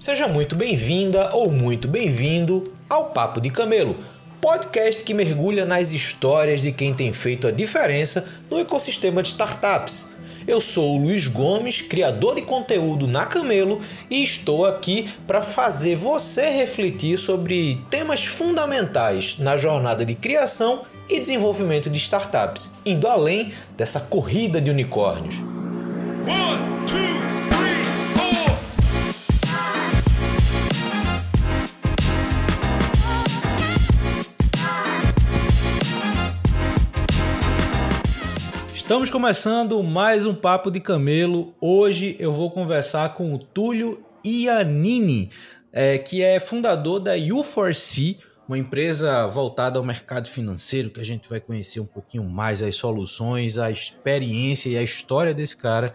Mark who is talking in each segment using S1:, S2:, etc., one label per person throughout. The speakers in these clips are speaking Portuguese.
S1: Seja muito bem-vinda ou muito bem-vindo ao Papo de Camelo, podcast que mergulha nas histórias de quem tem feito a diferença no ecossistema de startups. Eu sou o Luiz Gomes, criador de conteúdo na Camelo, e estou aqui para fazer você refletir sobre temas fundamentais na jornada de criação e desenvolvimento de startups, indo além dessa corrida de unicórnios. One, two, Estamos começando mais um Papo de Camelo. Hoje eu vou conversar com o Túlio Iannini, é, que é fundador da U4C, uma empresa voltada ao mercado financeiro, que a gente vai conhecer um pouquinho mais as soluções, a experiência e a história desse cara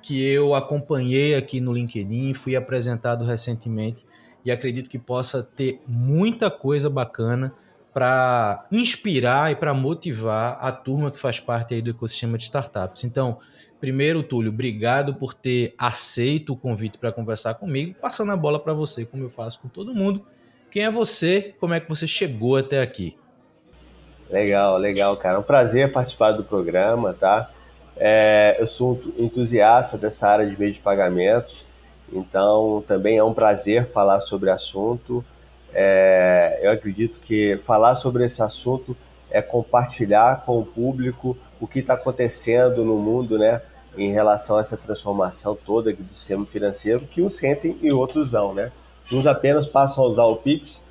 S1: que eu acompanhei aqui no LinkedIn, fui apresentado recentemente e acredito que possa ter muita coisa bacana para inspirar e para motivar a turma que faz parte aí do ecossistema de startups. Então, primeiro, Túlio, obrigado por ter aceito o convite para conversar comigo, passando a bola para você, como eu faço com todo mundo. Quem é você? Como é que você chegou até aqui?
S2: Legal, legal, cara. É um prazer participar do programa, tá? É, eu sou um entusiasta dessa área de meio de pagamentos, então também é um prazer falar sobre o assunto. É, eu acredito que falar sobre esse assunto é compartilhar com o público o que está acontecendo no mundo, né, em relação a essa transformação toda do sistema financeiro, que uns sentem e outros não, né? Uns apenas passam a usar o Pix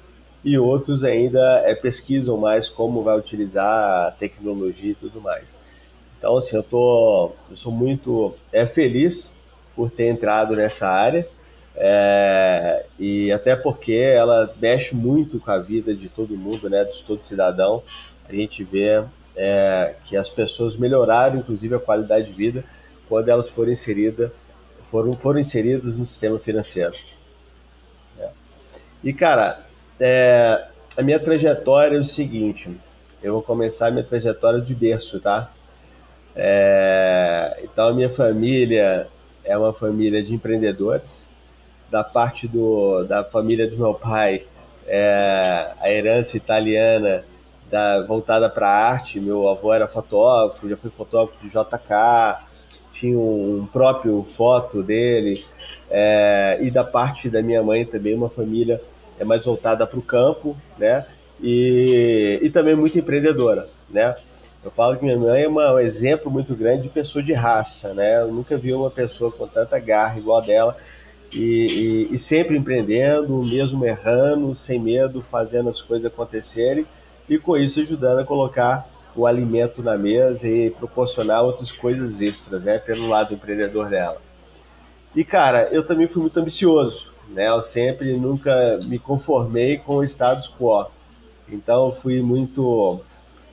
S2: e outros ainda é, pesquisam mais como vai utilizar a tecnologia e tudo mais. Então, assim, eu, tô, eu sou muito é, feliz por ter entrado nessa área é, e até porque ela mexe muito com a vida de todo mundo, né, de todo cidadão. A gente vê é, que as pessoas melhoraram, inclusive, a qualidade de vida quando elas foram inseridas, foram, foram inseridas no sistema financeiro. E, cara, é, a minha trajetória é o seguinte: eu vou começar a minha trajetória de berço, tá? É, então, a minha família é uma família de empreendedores. Da parte do, da família do meu pai, é, a herança italiana da, voltada para arte. Meu avô era fotógrafo, já foi fotógrafo de JK, tinha um próprio foto dele. É, e da parte da minha mãe também, uma família é mais voltada para o campo, né? E, e também muito empreendedora, né? Eu falo que minha mãe é uma, um exemplo muito grande de pessoa de raça, né? Eu nunca vi uma pessoa com tanta garra igual a dela e, e, e sempre empreendendo, mesmo errando, sem medo, fazendo as coisas acontecerem e com isso ajudando a colocar o alimento na mesa e proporcionar outras coisas extras, né? Pelo lado empreendedor dela. E cara, eu também fui muito ambicioso, né? Eu sempre nunca me conformei com o status quo. Então fui muito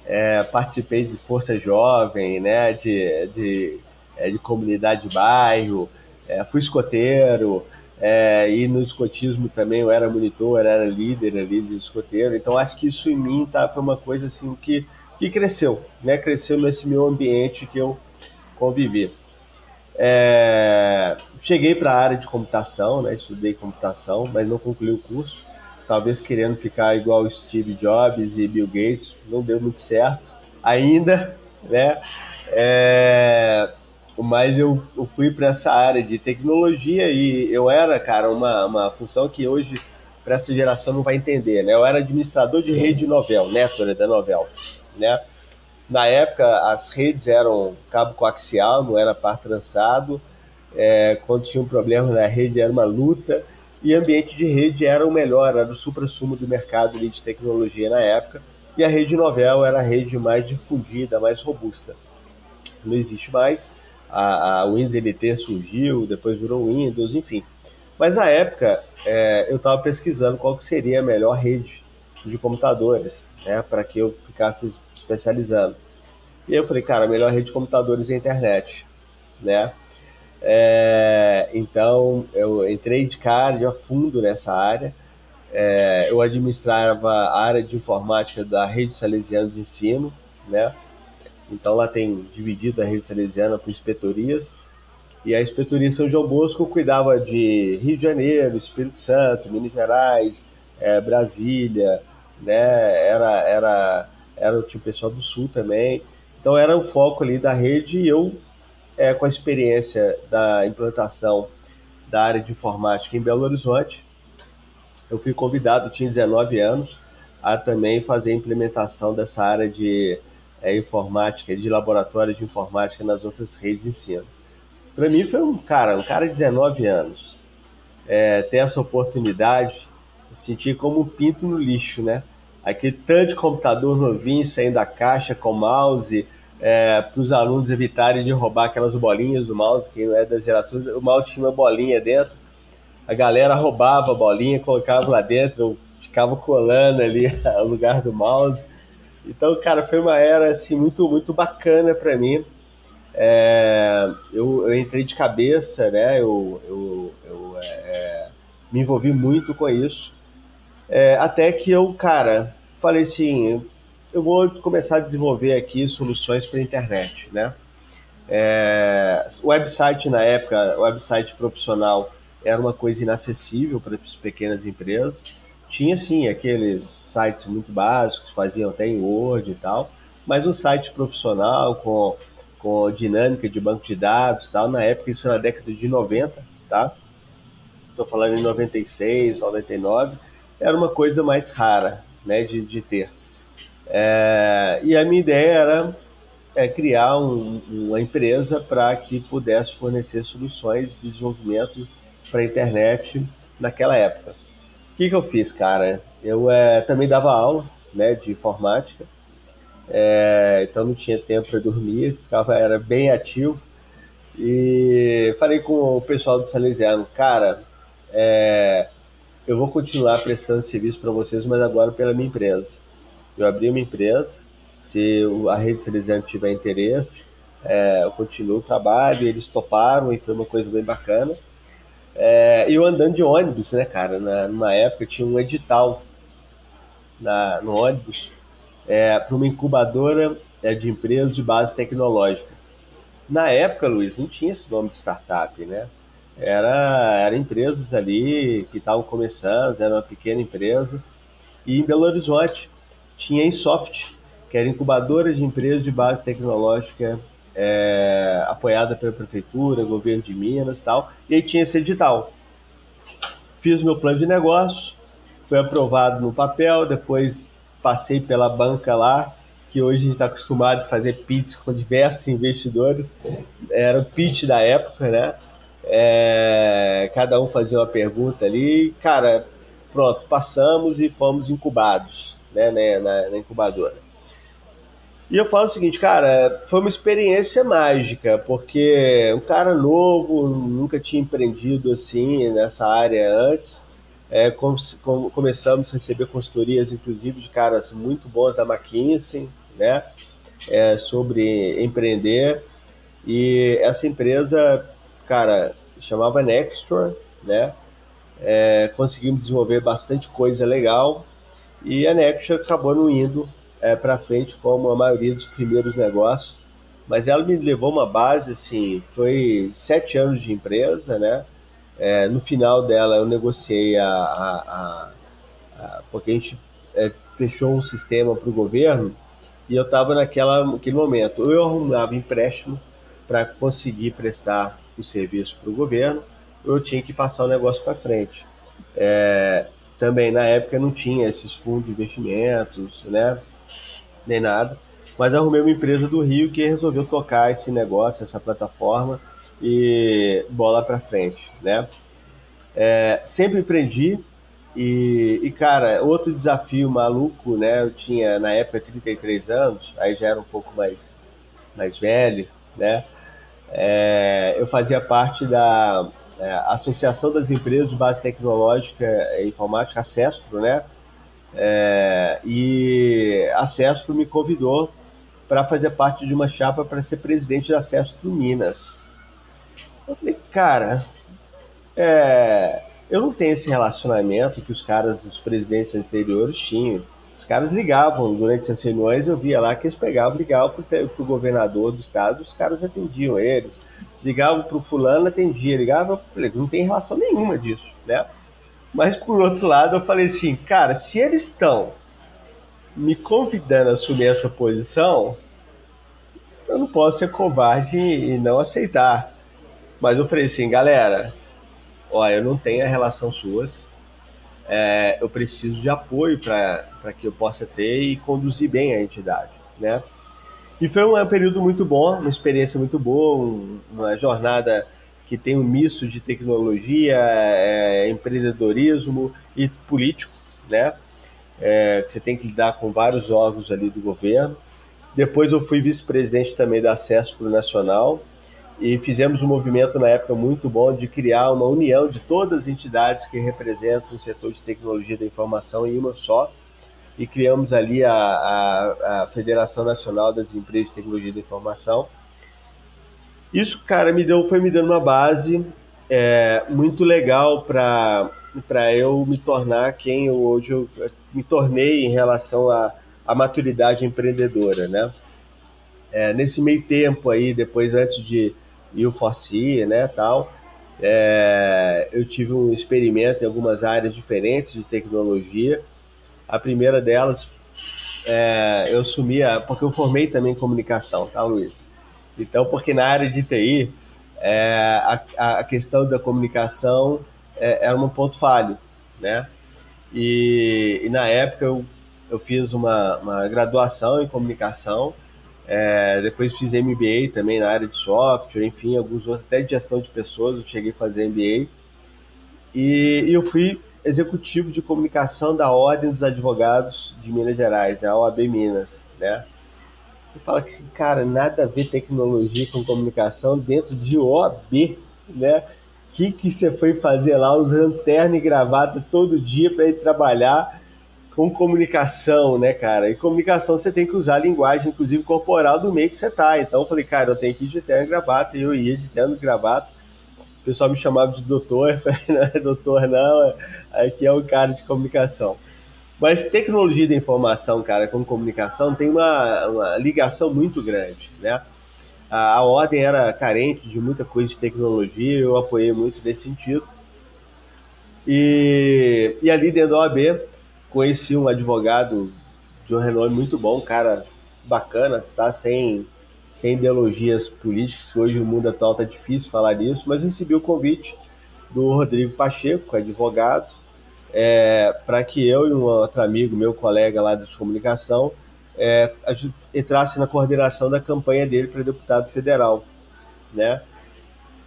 S2: é, participei de força jovem, né? De, de, é, de comunidade de bairro, é, fui escoteiro. É, e no escotismo também eu era monitor, eu era líder ali de escoteiro. Então acho que isso em mim tá, foi uma coisa assim que, que cresceu, né? Cresceu nesse meu ambiente que eu convivi. É, cheguei para a área de computação, né? estudei computação, mas não concluí o curso. Talvez querendo ficar igual Steve Jobs e Bill Gates, não deu muito certo ainda, né? É, mas eu, eu fui para essa área de tecnologia e eu era, cara, uma, uma função que hoje para essa geração não vai entender, né? Eu era administrador de rede de novel, network da novel, né? Na época, as redes eram cabo coaxial, não era par trançado. É, quando tinha um problema na rede, era uma luta. E ambiente de rede era o melhor, era o supra-sumo do mercado de tecnologia na época. E a rede Novel era a rede mais difundida, mais robusta. Não existe mais. A, a Windows NT surgiu, depois virou Windows, enfim. Mas na época, é, eu estava pesquisando qual que seria a melhor rede de computadores, né, para que eu ficasse especializando. E eu falei, cara, a melhor rede de computadores é a internet, né? É, então eu entrei de cara, de a fundo nessa área. É, eu administrava a área de informática da rede salesiana de ensino, né? Então lá tem dividido a rede salesiana por inspetorias E a inspetoria São João Bosco cuidava de Rio de Janeiro, Espírito Santo, Minas Gerais, é, Brasília, né? Era, era, era o tipo pessoal do Sul também. Então era o foco ali da rede e eu, é, com a experiência da implantação da área de informática em Belo Horizonte, eu fui convidado, tinha 19 anos, a também fazer a implementação dessa área de é, informática, de laboratório de informática nas outras redes de ensino. Para mim foi um cara, um cara de 19 anos, é, ter essa oportunidade, sentir como um pinto no lixo, né? Aquele tanto de computador novinho saindo da caixa com mouse, é, para os alunos evitarem de roubar aquelas bolinhas do mouse, que não é das gerações, o mouse tinha uma bolinha dentro, a galera roubava a bolinha, colocava lá dentro, ficava colando ali o lugar do mouse. Então, cara, foi uma era assim muito muito bacana para mim. É, eu, eu, entrei de cabeça, né? Eu, eu, eu é, é me envolvi muito com isso. É, até que eu, cara, falei assim, eu vou começar a desenvolver aqui soluções para internet, né? É, website na época, website profissional era uma coisa inacessível para as pequenas empresas. Tinha sim aqueles sites muito básicos, faziam até em Word e tal, mas um site profissional com, com dinâmica de banco de dados tal, na época, isso na década de 90, tá? Estou falando em 96, 99, era uma coisa mais rara né, de, de ter. É, e a minha ideia era é, criar um, uma empresa para que pudesse fornecer soluções de desenvolvimento para a internet naquela época. Que, que eu fiz, cara? Eu é, também dava aula né, de informática, é, então não tinha tempo para dormir, ficava, era bem ativo. E falei com o pessoal do Salesiano, cara, é, eu vou continuar prestando serviço para vocês, mas agora pela minha empresa. Eu abri uma empresa, se a rede Salesiano tiver interesse, é, eu continuo o trabalho, eles toparam e foi uma coisa bem bacana. É, eu andando de ônibus, né, cara? Na, numa época tinha um edital na, no ônibus é, para uma incubadora é, de empresas de base tecnológica. Na época, Luiz, não tinha esse nome de startup, né? Era, era empresas ali que estavam começando, era uma pequena empresa. E em Belo Horizonte tinha a Insoft, que era incubadora de empresas de base tecnológica é, apoiada pela prefeitura, governo de Minas e tal, e aí tinha esse edital. Fiz meu plano de negócio, foi aprovado no papel, depois passei pela banca lá, que hoje a gente está acostumado a fazer pitch com diversos investidores, era o pitch da época, né? É, cada um fazia uma pergunta ali, cara, pronto, passamos e fomos incubados né, né na, na incubadora. E eu falo o seguinte, cara, foi uma experiência mágica, porque um cara novo, nunca tinha empreendido assim nessa área antes. É, com, com, começamos a receber consultorias, inclusive, de caras muito bons da McKinsey, né? É, sobre empreender. E essa empresa, cara, chamava Nextdoor, né? É, conseguimos desenvolver bastante coisa legal e a Nextdoor acabou não indo é, para frente como a maioria dos primeiros negócios. Mas ela me levou uma base, assim, foi sete anos de empresa, né? É, no final dela eu negociei a, a, a, a porque a gente é, fechou um sistema para o governo e eu estava naquela naquele momento. Eu arrumava empréstimo para conseguir prestar o serviço para o governo, eu tinha que passar o negócio para frente. É, também na época não tinha esses fundos de investimentos, né? Nem nada. Mas arrumei uma empresa do Rio que resolveu tocar esse negócio, essa plataforma e bola para frente, né? É, sempre empreendi e, e, cara, outro desafio maluco, né? Eu tinha na época 33 anos, aí já era um pouco mais, mais velho, né? É, eu fazia parte da é, Associação das Empresas de Base Tecnológica e Informática, a CESPRO, né? É, e a CESPRO me convidou para fazer parte de uma chapa para ser presidente da CESPRO Minas. Eu falei, cara, é, eu não tenho esse relacionamento que os caras, os presidentes anteriores tinham. Os caras ligavam durante as reuniões, eu via lá que eles pegavam, ligavam para o governador do estado, os caras atendiam eles. Ligava para o fulano, atendia, ligava, falei, não tem relação nenhuma disso, né? Mas por outro lado, eu falei assim, cara, se eles estão me convidando a assumir essa posição, eu não posso ser covarde e não aceitar. Mas eu falei assim, galera, ó, eu não tenho a relação suas, é, eu preciso de apoio para que eu possa ter e conduzir bem a entidade, né? E foi um período muito bom, uma experiência muito boa, uma jornada que tem um misto de tecnologia, é, empreendedorismo e político, né? É, você tem que lidar com vários órgãos ali do governo. Depois eu fui vice-presidente também da CESPRO Nacional e fizemos um movimento na época muito bom de criar uma união de todas as entidades que representam o setor de tecnologia da informação em uma só, e criamos ali a, a, a Federação Nacional das Empresas de Tecnologia da Informação. Isso, cara, me deu, foi me dando uma base é, muito legal para eu me tornar quem eu, hoje eu me tornei em relação à, à maturidade empreendedora, né? É, nesse meio tempo aí, depois antes de ir o Fossi, né, tal, é, eu tive um experimento em algumas áreas diferentes de tecnologia a primeira delas, é, eu assumia, porque eu formei também comunicação, tá, Luiz? Então, porque na área de TI, é, a, a, questão da comunicação é, era um ponto falho, né? E, e na época eu, eu fiz uma, uma graduação em comunicação, é, depois fiz MBA também na área de software, enfim, alguns outros, até de gestão de pessoas, eu cheguei a fazer MBA. E, e eu fui executivo de comunicação da Ordem dos Advogados de Minas Gerais, né, a OAB Minas, né? E fala que, cara, nada a ver tecnologia com comunicação dentro de OAB, né? O que, que você foi fazer lá usando terno e gravata todo dia para ir trabalhar com comunicação, né, cara? E comunicação você tem que usar a linguagem, inclusive corporal, do meio que você tá. Então eu falei, cara, eu tenho que ir de terno e gravata. E eu ia de terno e gravata o pessoal me chamava de doutor, eu falei, não é doutor não, aqui é um cara de comunicação. Mas tecnologia da informação, cara, com comunicação, tem uma, uma ligação muito grande, né? A, a, ordem era carente de muita coisa de tecnologia, eu apoiei muito nesse sentido. E, e ali dentro da OAB, conheci um advogado de um renome muito bom, cara bacana, está sem sem ideologias políticas, que hoje no mundo atual está difícil falar disso, mas recebi o convite do Rodrigo Pacheco, advogado, é, para que eu e um outro amigo, meu colega lá de comunicação, é, entrasse na coordenação da campanha dele para deputado federal, né?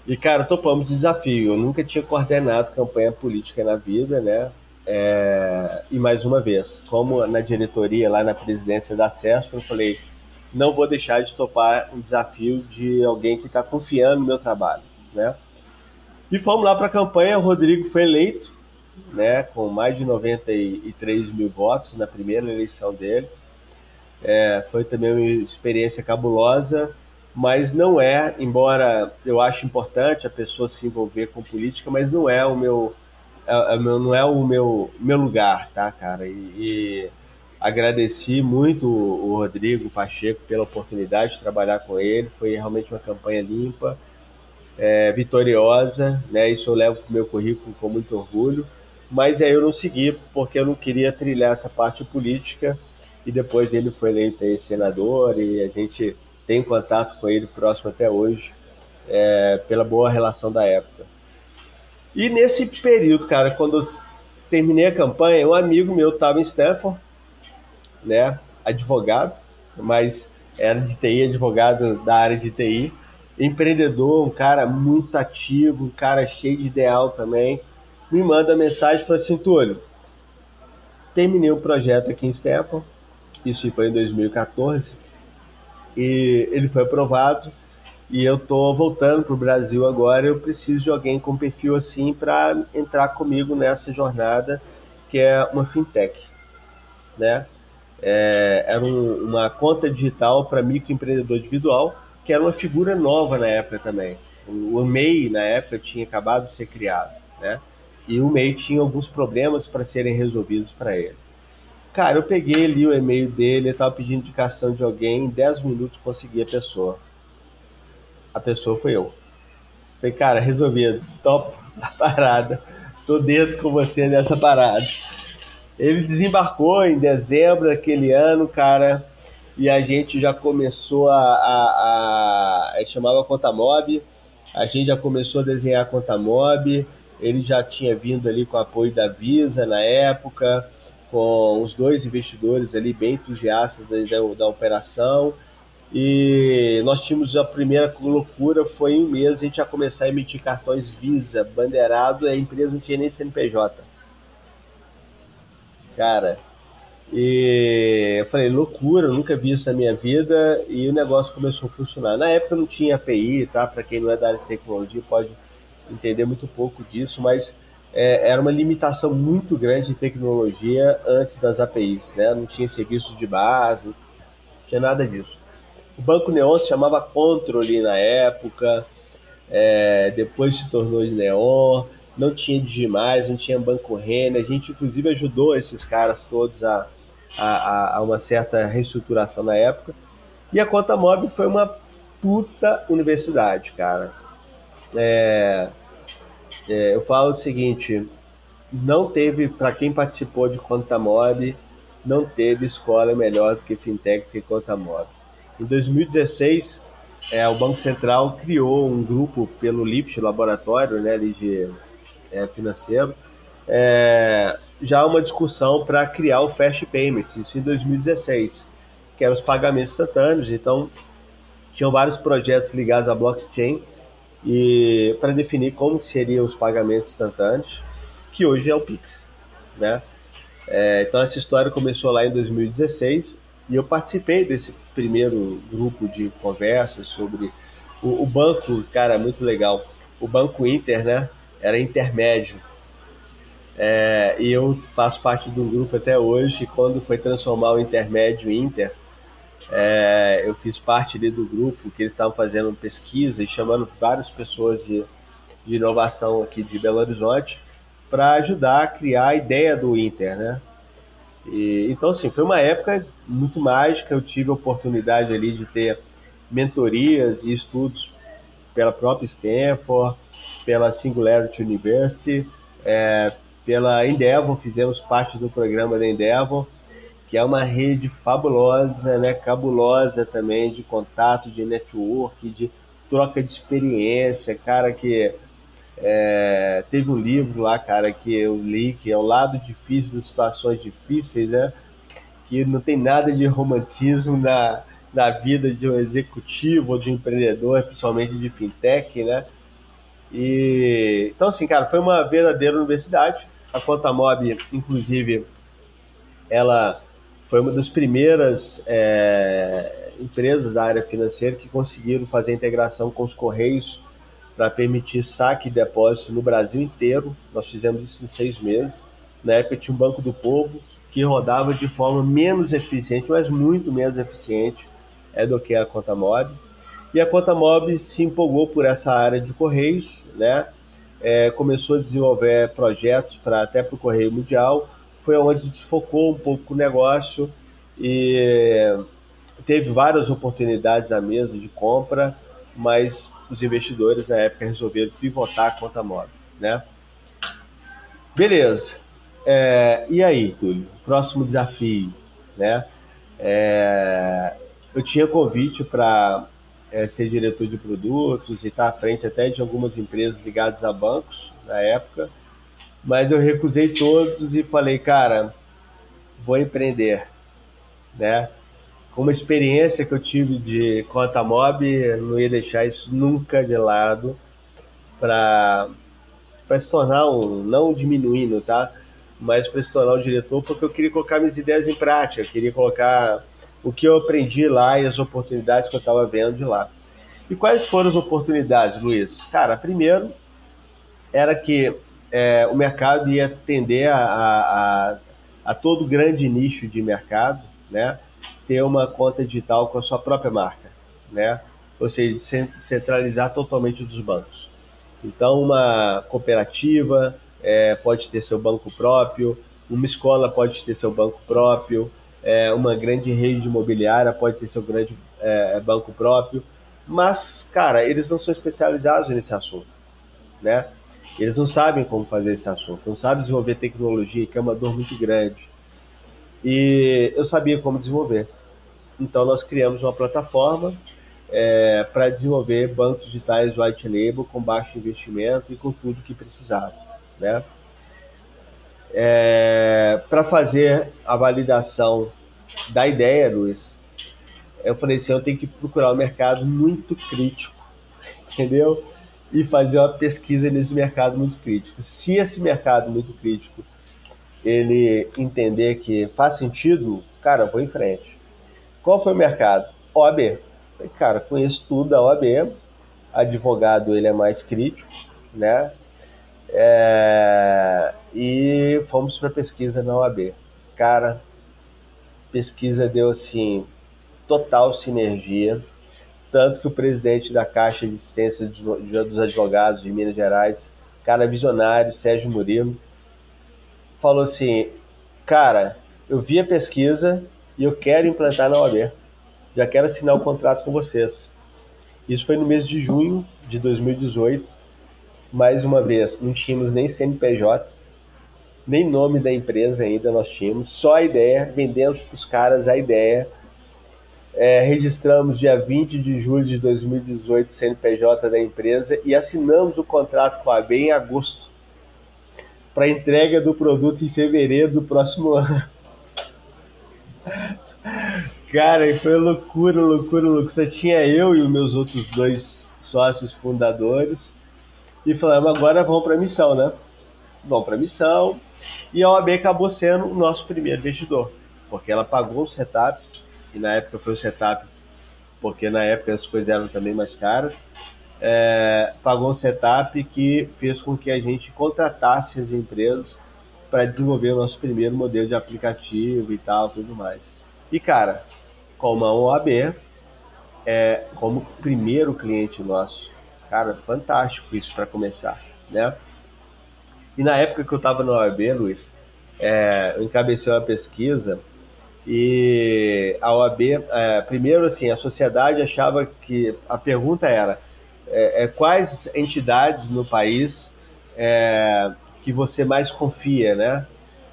S2: E, cara, topamos desafio. Eu nunca tinha coordenado campanha política na vida, né? É, e mais uma vez, como na diretoria, lá na presidência da CESP, eu falei, não vou deixar de topar um desafio de alguém que está confiando no meu trabalho, né? E fomos lá para a campanha, o Rodrigo foi eleito, né, com mais de 93 mil votos na primeira eleição dele. É, foi também uma experiência cabulosa, mas não é, embora eu ache importante a pessoa se envolver com política, mas não é o meu, é, é, não é o meu, meu lugar, tá, cara? e, e agradeci muito o Rodrigo Pacheco pela oportunidade de trabalhar com ele. Foi realmente uma campanha limpa, é, vitoriosa, né? Isso eu levo para o meu currículo com muito orgulho. Mas aí eu não segui porque eu não queria trilhar essa parte política. E depois ele foi eleito senador e a gente tem contato com ele próximo até hoje, é, pela boa relação da época. E nesse período, cara, quando eu terminei a campanha, um amigo meu estava em Stanford né, advogado, mas era de TI, advogado da área de TI, empreendedor, um cara muito ativo, um cara cheio de ideal também, me manda mensagem e fala assim, Túlio, terminei o um projeto aqui em Stanford, isso foi em 2014, e ele foi aprovado, e eu tô voltando para o Brasil agora, eu preciso de alguém com perfil assim para entrar comigo nessa jornada que é uma fintech, né? é, era um, uma conta digital para microempreendedor individual, que era uma figura nova na época também. O MEI, na época, tinha acabado de ser criado, né? E o MEI tinha alguns problemas para serem resolvidos para ele. Cara, eu peguei ali o e-mail dele, ele estava pedindo indicação de alguém, em 10 minutos consegui a pessoa. A pessoa foi eu. Falei, cara, resolvido, topo a parada, tô dentro com você nessa parada. Ele desembarcou em dezembro daquele ano, cara, e a gente já começou a. a, a, a chamava Conta Mob, a gente já começou a desenhar Conta Mob, ele já tinha vindo ali com apoio da Visa na época, com os dois investidores ali bem entusiastas da, da, operação. E nós tínhamos a primeira loucura, foi em um mês a gente já começar a emitir cartões Visa, bandeirado, a empresa não tinha nem CNPJ. Cara, e eu falei, loucura, nunca vi isso na minha vida, e o negócio começou a funcionar. Na época não tinha API, tá? Para quem não é da área de tecnologia pode entender muito pouco disso, mas é, era uma limitação muito grande de tecnologia antes das APIs, né? Não tinha serviços de base, não tinha nada disso. O Banco Neon se chamava Controle na época, é, depois se tornou de Neon, não tinha Digimais, não tinha Banco Renner, a gente inclusive ajudou esses caras todos a, a, a uma certa reestruturação na época. E a Conta Mob foi uma puta universidade, cara. É, é, eu falo o seguinte: não teve, para quem participou de Conta Mob, não teve escola melhor do que Fintech que Conta Mob. Em 2016, é, o Banco Central criou um grupo pelo LIFT, laboratório né, ali de, é, financeiro, é, já uma discussão para criar o Fast Payments, isso em 2016, que eram os pagamentos instantâneos. Então, tinham vários projetos ligados à blockchain e para definir como seriam os pagamentos instantâneos, que hoje é o Pix, né? É, então essa história começou lá em 2016 e eu participei desse primeiro grupo de conversas sobre o, o, banco, cara, muito legal. O Banco Inter, né? Era intermédio. É, e eu faço parte do grupo até hoje. E quando foi transformar o intermédio Inter, é, eu fiz parte ali do grupo que eles estavam fazendo pesquisa e chamando várias pessoas de, de inovação aqui de Belo Horizonte para ajudar a criar a ideia do Inter, né? E, então, assim, foi uma época muito mágica. Eu tive a oportunidade ali de ter mentorias e estudos pela própria Stanford, pela Singularity University, é, pela Endeavor, fizemos parte do programa da Endeavor, que é uma rede fabulosa, né, cabulosa também de contato, de network, de troca de experiência, cara que é, teve um livro lá, cara, que eu li, que é o lado difícil das situações difíceis, né? Que não tem nada de romantismo na, na vida de um executivo ou de um empreendedor, principalmente de fintech, né? E, então, assim, cara, foi uma verdadeira universidade. A Contamob, inclusive, ela foi uma das primeiras é, empresas da área financeira que conseguiram fazer integração com os Correios para permitir saque e depósito no Brasil inteiro. Nós fizemos isso em seis meses. Na época tinha um Banco do Povo que rodava de forma menos eficiente, mas muito menos eficiente é, do que a Conta Mob. E a Conta Mob se empolgou por essa área de Correios, né? É, começou a desenvolver projetos para até para o Correio Mundial. Foi onde desfocou um pouco o negócio e teve várias oportunidades à mesa de compra, mas os investidores na época resolveram pivotar a conta móvel, né? Beleza. É, e aí, Túlio? Próximo desafio, né? É, eu tinha convite para é, ser diretor de produtos e estar à frente até de algumas empresas ligadas a bancos na época, mas eu recusei todos e falei, cara, vou empreender, né? uma experiência que eu tive de conta mob, não ia deixar isso nunca de lado para para se tornar um não diminuindo, tá? Mas para se tornar um diretor, porque eu queria colocar minhas ideias em prática, eu queria colocar o que eu aprendi lá e as oportunidades que eu estava vendo de lá. E quais foram as oportunidades, Luiz? Cara, primeiro era que é, o mercado ia tender a, a, a todo grande nicho de mercado, né? ter uma conta digital com a sua própria marca, né? Ou seja, centralizar totalmente dos bancos. Então, uma cooperativa é, pode ter seu banco próprio, uma escola pode ter seu banco próprio, é, uma grande rede imobiliária pode ter seu grande é, banco próprio. Mas, cara, eles não são especializados nesse assunto, né? Eles não sabem como fazer esse assunto, não sabem desenvolver tecnologia, que é uma dor muito grande. E eu sabia como desenvolver. Então nós criamos uma plataforma é, para desenvolver bancos digitais white label com baixo investimento e com tudo que precisava, né? É, para fazer a validação da ideia, Luiz, eu falei assim, eu tenho que procurar um mercado muito crítico, entendeu? E fazer uma pesquisa nesse mercado muito crítico. Se esse mercado muito crítico ele entender que faz sentido, cara, vou em frente. Qual foi o mercado? OAB. Cara, conheço tudo da OAB. Advogado, ele é mais crítico, né? É... E fomos para pesquisa na OAB. Cara, pesquisa deu assim total sinergia, tanto que o presidente da Caixa de Assistência dos Advogados de Minas Gerais, cara visionário, Sérgio Murilo, falou assim: Cara, eu vi a pesquisa e eu quero implantar na OAB. Já quero assinar o contrato com vocês. Isso foi no mês de junho de 2018. Mais uma vez, não tínhamos nem CNPJ, nem nome da empresa ainda nós tínhamos, só a ideia, vendemos para os caras a ideia. É, registramos dia 20 de julho de 2018 CNPJ da empresa e assinamos o contrato com a AB em agosto para entrega do produto em fevereiro do próximo ano. Cara, foi loucura, loucura, loucura. Só tinha eu e os meus outros dois sócios fundadores e falamos, agora vamos para a missão, né? Vamos para a missão. E a OAB acabou sendo o nosso primeiro investidor, porque ela pagou o setup, e na época foi o setup, porque na época as coisas eram também mais caras é, pagou um setup que fez com que a gente contratasse as empresas para desenvolver o nosso primeiro modelo de aplicativo e tal, tudo mais. E cara, como a OAB, é, como primeiro cliente nosso, cara, fantástico isso para começar, né? E na época que eu estava na OAB, Luiz, é, eu encabecei uma pesquisa e a OAB, é, primeiro assim, a sociedade achava que a pergunta era é, é, quais entidades no país é, que você mais confia, né?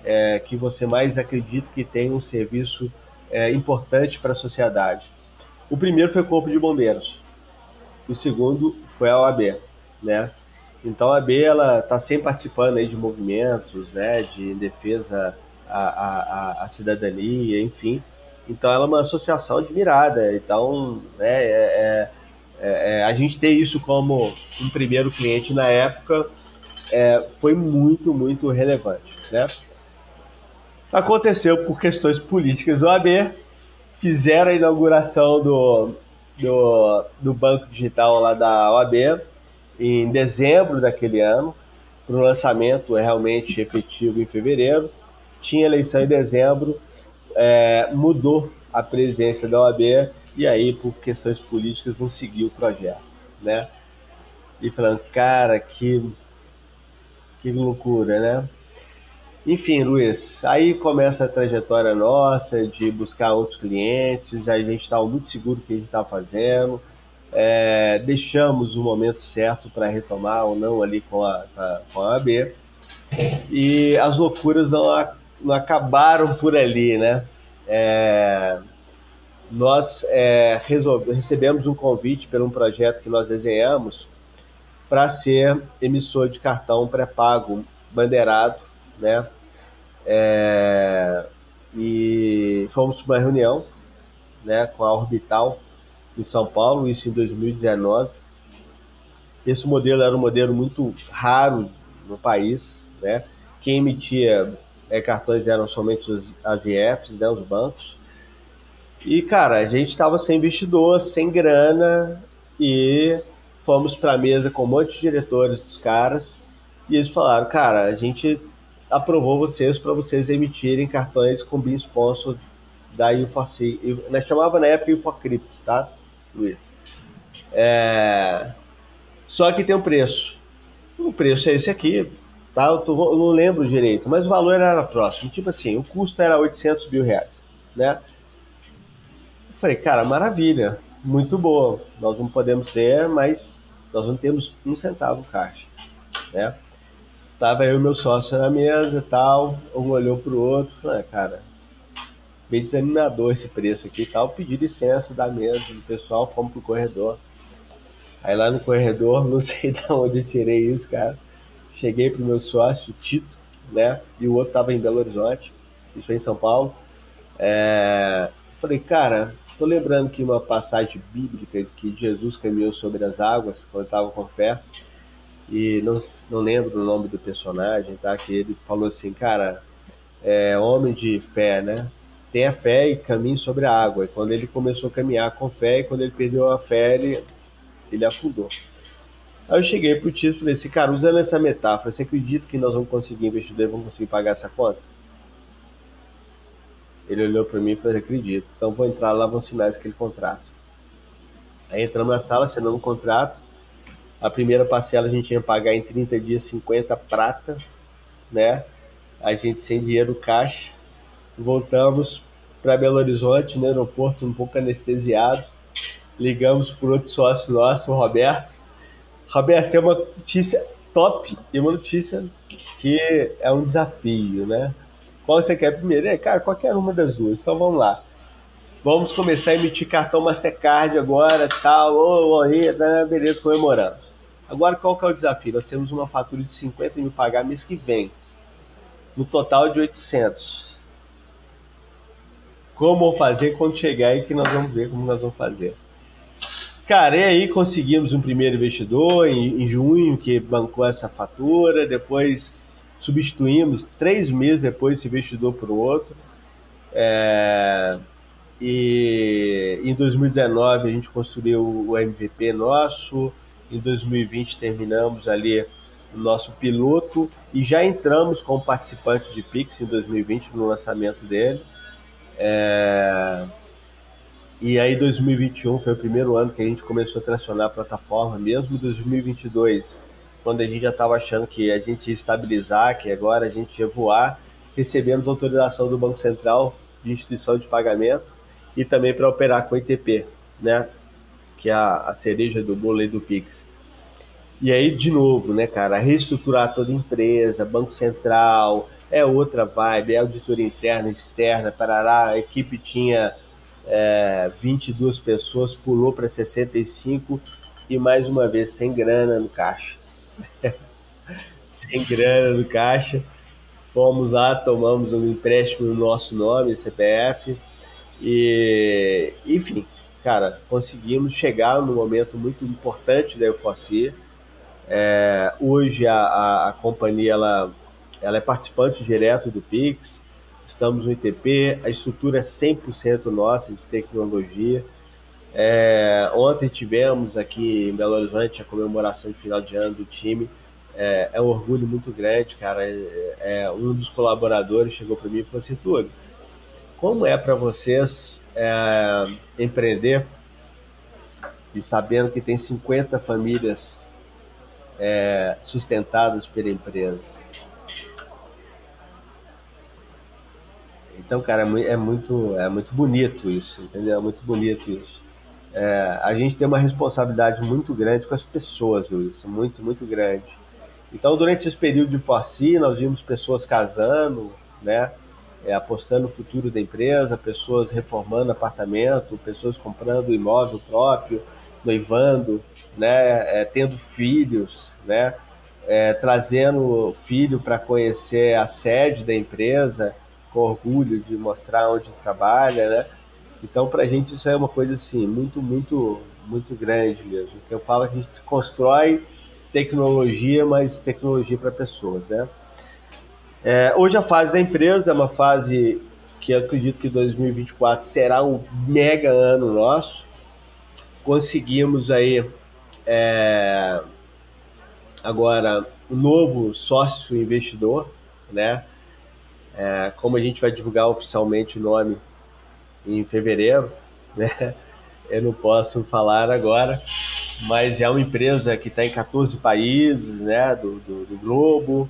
S2: É, que você mais acredita que tem um serviço importante para a sociedade. O primeiro foi o Corpo de Bombeiros. O segundo foi a OAB, né? Então a OAB ela está sempre participando aí de movimentos, né? De defesa à, à, à cidadania, enfim. Então ela é uma associação admirada. Então, né? É, é é, é, a gente ter isso como um primeiro cliente na época é, foi muito, muito relevante. Né? Aconteceu por questões políticas o AB, fizeram a inauguração do, do, do banco digital lá da OAB em dezembro daquele ano, para o lançamento realmente efetivo em fevereiro. Tinha eleição em dezembro, é, mudou a presidência da OAB e aí por questões políticas não seguiu o projeto, né? E falando, cara, que que loucura, né? Enfim, Luiz, aí começa a trajetória nossa de buscar outros clientes, a gente estava muito seguro do que a gente estava fazendo, é, deixamos o momento certo para retomar ou não ali com a, com a AB, e as loucuras não, não acabaram por ali, né? É, nós é, recebemos um convite por um projeto que nós desenhamos para ser emissor de cartão pré-pago bandeirado, né? É, e fomos para uma reunião, né, com a Orbital em São Paulo, isso em 2019. Esse modelo era um modelo muito raro no país, né? Quem emitia é, cartões eram somente os, as IFs, né, os bancos. E, cara, a gente estava sem investidor, sem grana e fomos para a mesa com um monte de diretores dos caras e eles falaram, cara, a gente aprovou vocês para vocês emitirem cartões com BIM sponsor da U4C. Nós chamava na época U4Crypto, tá, Luiz? É... Só que tem um preço. O preço é esse aqui, tá? Eu, tô, eu não lembro direito, mas o valor era próximo. Tipo assim, o custo era 800 mil reais, né? Falei, cara, maravilha. muito boa. Nós não podemos ser, mas nós não temos um centavo caixa, né? Tava eu e meu sócio na mesa e tal, um olhou pro outro, falou, ah, cara, meio desanimador esse preço aqui e tal, pedi licença da mesa do pessoal, fomos pro corredor. Aí lá no corredor, não sei de onde eu tirei isso, cara. Cheguei pro meu sócio, Tito, né? E o outro tava em Belo Horizonte, isso foi em São Paulo. É... Falei, cara, tô lembrando que uma passagem bíblica que Jesus caminhou sobre as águas quando estava com fé. E não, não lembro o nome do personagem, tá? Que ele falou assim, cara, é homem de fé, né? Tenha fé e caminhe sobre a água. E quando ele começou a caminhar com fé, e quando ele perdeu a fé, ele, ele afundou. Aí eu cheguei pro Tito e falei assim, cara, usando essa metáfora, você acredita que nós vamos conseguir investidor vamos conseguir pagar essa conta? Ele olhou para mim e falou: Acredito. Então vou entrar lá, vou assinar aquele contrato. Aí entramos na sala, assinamos um contrato. A primeira parcela a gente ia pagar em 30 dias 50 prata, né? A gente sem dinheiro caixa. Voltamos para Belo Horizonte, no aeroporto, um pouco anestesiado. Ligamos para outro sócio nosso, o Roberto. Roberto, tem uma notícia top e uma notícia que é um desafio, né? Qual você quer primeiro? É, cara, qualquer uma das duas. Então vamos lá. Vamos começar a emitir cartão Mastercard agora, tal, oh, oh, oh, beleza, comemoramos. Agora qual que é o desafio? Nós temos uma fatura de 50 mil pagar mês que vem, no total de 800. Como fazer quando chegar aí que nós vamos ver como nós vamos fazer. Cara, e aí conseguimos um primeiro investidor em, em junho que bancou essa fatura, depois substituímos três meses depois esse investidor por outro. É, e em 2019 a gente construiu o MVP nosso, em 2020 terminamos ali o nosso piloto e já entramos como participante de Pix em 2020 no lançamento dele. É, e aí 2021 foi o primeiro ano que a gente começou a tracionar a plataforma mesmo. 2022 quando a gente já estava achando que a gente ia estabilizar, que agora a gente ia voar, recebemos autorização do Banco Central de instituição de pagamento e também para operar com ITP, né? Que é a, a cereja do bolo do Pix. E aí, de novo, né, cara, reestruturar toda a empresa, Banco Central, é outra vibe, é auditoria interna, externa, parará, a equipe tinha é, 22 pessoas, pulou para 65 e mais uma vez sem grana no caixa. sem grana no caixa. Fomos lá, tomamos um empréstimo no nosso nome, CPF. E, enfim, cara, conseguimos chegar no momento muito importante da Eufocia. É, hoje a, a, a, companhia ela, ela é participante direto do Pix, estamos no ITP, a estrutura é 100% nossa de tecnologia. É, ontem tivemos aqui em Belo Horizonte a comemoração de final de ano do time. É, é um orgulho muito grande, cara. É, é um dos colaboradores chegou para mim e falou assim: Túlio, como é para vocês é, empreender e sabendo que tem 50 famílias é, sustentadas pela empresa? Então, cara, é, é muito, é muito bonito isso, entendeu? É muito bonito isso. É, a gente tem uma responsabilidade muito grande com as pessoas, Luiz, muito, muito grande. Então, durante esse período de Forci, nós vimos pessoas casando, né, é, apostando no futuro da empresa, pessoas reformando apartamento, pessoas comprando imóvel próprio, noivando, né, é, tendo filhos, né, é, trazendo filho para conhecer a sede da empresa, com orgulho de mostrar onde trabalha, né? Então, para a gente, isso é uma coisa assim, muito, muito, muito grande mesmo. Que eu falo que a gente constrói tecnologia, mas tecnologia para pessoas, né? É, hoje a fase da empresa é uma fase que eu acredito que 2024 será um mega ano nosso. Conseguimos aí é, agora um novo sócio investidor, né? É, como a gente vai divulgar oficialmente o nome em fevereiro, né? Eu não posso falar agora, mas é uma empresa que está em 14 países, né? Do, do, do, globo,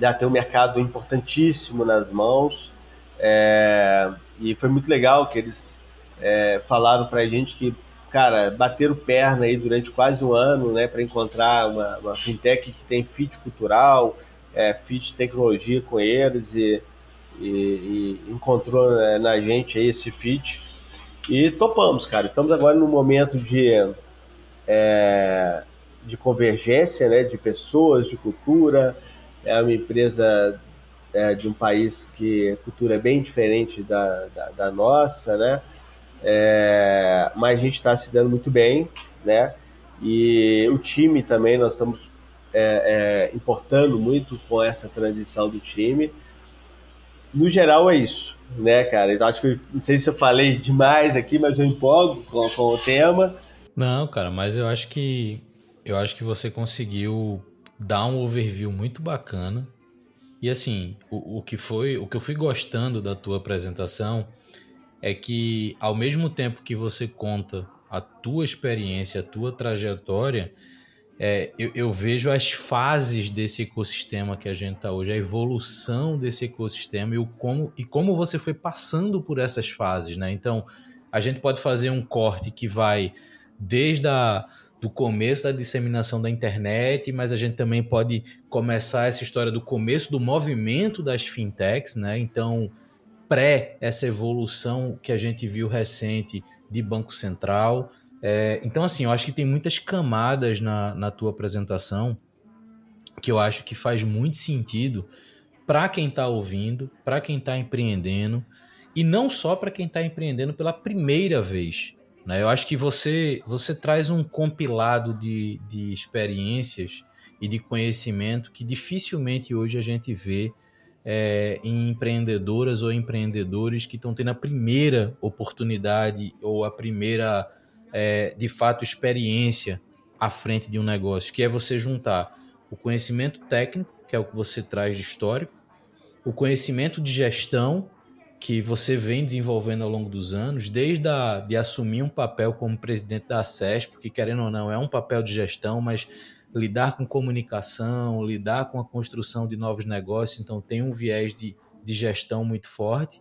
S2: já tem um mercado importantíssimo nas mãos. É, e foi muito legal que eles é, falaram para a gente que cara, bateram perna aí durante quase um ano, né, para encontrar uma, uma, fintech que tem fit cultural, é, fit tecnologia com eles e, e, e encontrou né, na gente esse fit e topamos, cara. Estamos agora num momento de é, de convergência, né, de pessoas, de cultura. É uma empresa é, de um país que a cultura é bem diferente da, da, da nossa, né? É, mas a gente está se dando muito bem, né? E o time também, nós estamos é, é, importando muito com essa transição do time. No geral é isso, né, cara? Então acho que não sei se eu falei demais aqui, mas eu empolgo com, com o tema.
S1: Não, cara, mas eu acho que eu acho que você conseguiu dar um overview muito bacana. E assim, o, o que foi, o que eu fui gostando da tua apresentação é que ao mesmo tempo que você conta a tua experiência, a tua trajetória, é, eu, eu, vejo as fases desse ecossistema que a gente está hoje, a evolução desse ecossistema e, o como, e como você foi passando por essas fases, né? Então, a gente pode fazer um corte que vai desde a do começo da disseminação da internet, mas a gente também pode começar essa história do começo do movimento das fintechs, né? Então, pré essa evolução que a gente viu recente de Banco Central. É, então, assim, eu acho que tem muitas camadas na, na tua apresentação que eu acho que faz muito sentido para quem está ouvindo, para quem está empreendendo, e não só para quem está empreendendo pela primeira vez. Né? Eu acho que você, você traz um compilado de, de experiências e de conhecimento que dificilmente hoje a gente vê é, em empreendedoras ou empreendedores que estão tendo a primeira oportunidade ou a primeira, é, de fato, experiência à frente de um negócio, que é você juntar o conhecimento técnico, que é o que você traz de histórico, o conhecimento de gestão, que você vem desenvolvendo ao longo dos anos, desde a, de assumir um papel como presidente da SESP, porque querendo ou não é um papel de gestão, mas lidar com comunicação, lidar com a construção de novos negócios, então tem um viés de, de gestão muito forte.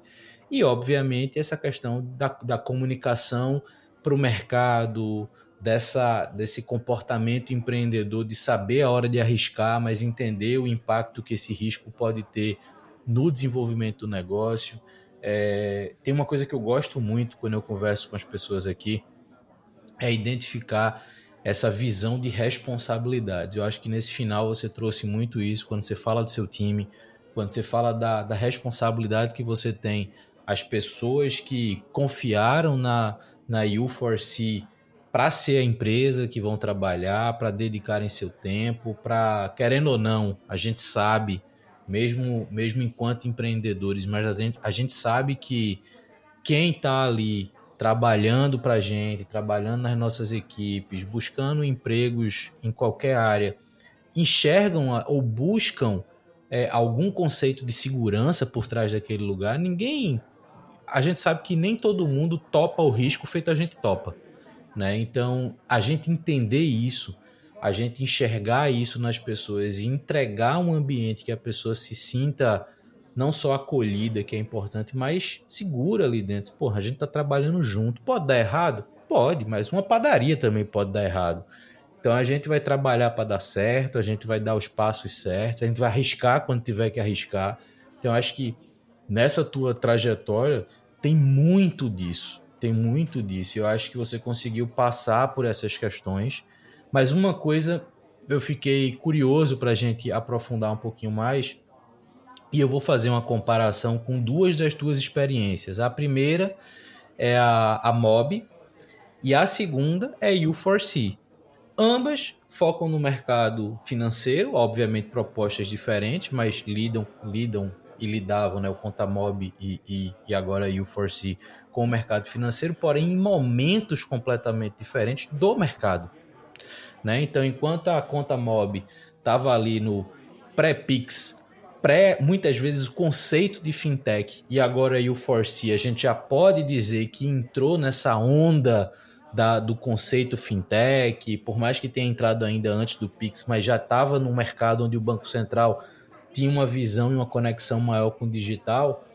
S1: E, obviamente, essa questão da, da comunicação para o mercado, dessa, desse comportamento empreendedor, de saber a hora de arriscar, mas entender o impacto que esse risco pode ter no desenvolvimento do negócio. É, tem uma coisa que eu gosto muito quando eu converso com as pessoas aqui, é identificar essa visão de responsabilidade. Eu acho que nesse final você trouxe muito isso quando você fala do seu time, quando você fala da, da responsabilidade que você tem, as pessoas que confiaram na, na U4C para ser a empresa que vão trabalhar, para dedicarem seu tempo, para, querendo ou não, a gente sabe mesmo, mesmo enquanto empreendedores, mas a gente, a gente sabe que quem está ali trabalhando para a gente, trabalhando nas nossas equipes, buscando empregos em qualquer área, enxergam ou buscam é, algum conceito de segurança por trás daquele lugar, ninguém. A gente sabe que nem todo mundo topa o risco feito a gente topa. Né? Então, a gente entender isso a gente enxergar isso nas pessoas e entregar um ambiente que a pessoa se sinta não só acolhida, que é importante, mas segura ali dentro. Porra, a gente tá trabalhando junto. Pode dar errado? Pode, mas uma padaria também pode dar errado. Então a gente vai trabalhar para dar certo, a gente vai dar os passos certos, a gente vai arriscar quando tiver que arriscar. Então acho que nessa tua trajetória tem muito disso, tem muito disso. Eu acho que você conseguiu passar por essas questões mas uma coisa eu fiquei curioso para a gente aprofundar um pouquinho mais e eu vou fazer uma comparação com duas das tuas experiências. A primeira é a, a MOB e a segunda é U4C. Ambas focam no mercado financeiro, obviamente propostas diferentes, mas lidam, lidam e lidavam, né, o Contamob e, e, e agora a U4C com o mercado financeiro, porém em momentos completamente diferentes do mercado. Né? Então, enquanto a conta mob estava ali no pré-Pix, pré, muitas vezes o conceito de fintech e agora aí o Force, a gente já pode dizer que entrou nessa onda da, do conceito fintech, por mais que tenha entrado ainda antes do Pix, mas já estava no mercado onde o Banco Central tinha uma visão e uma conexão maior com o digital.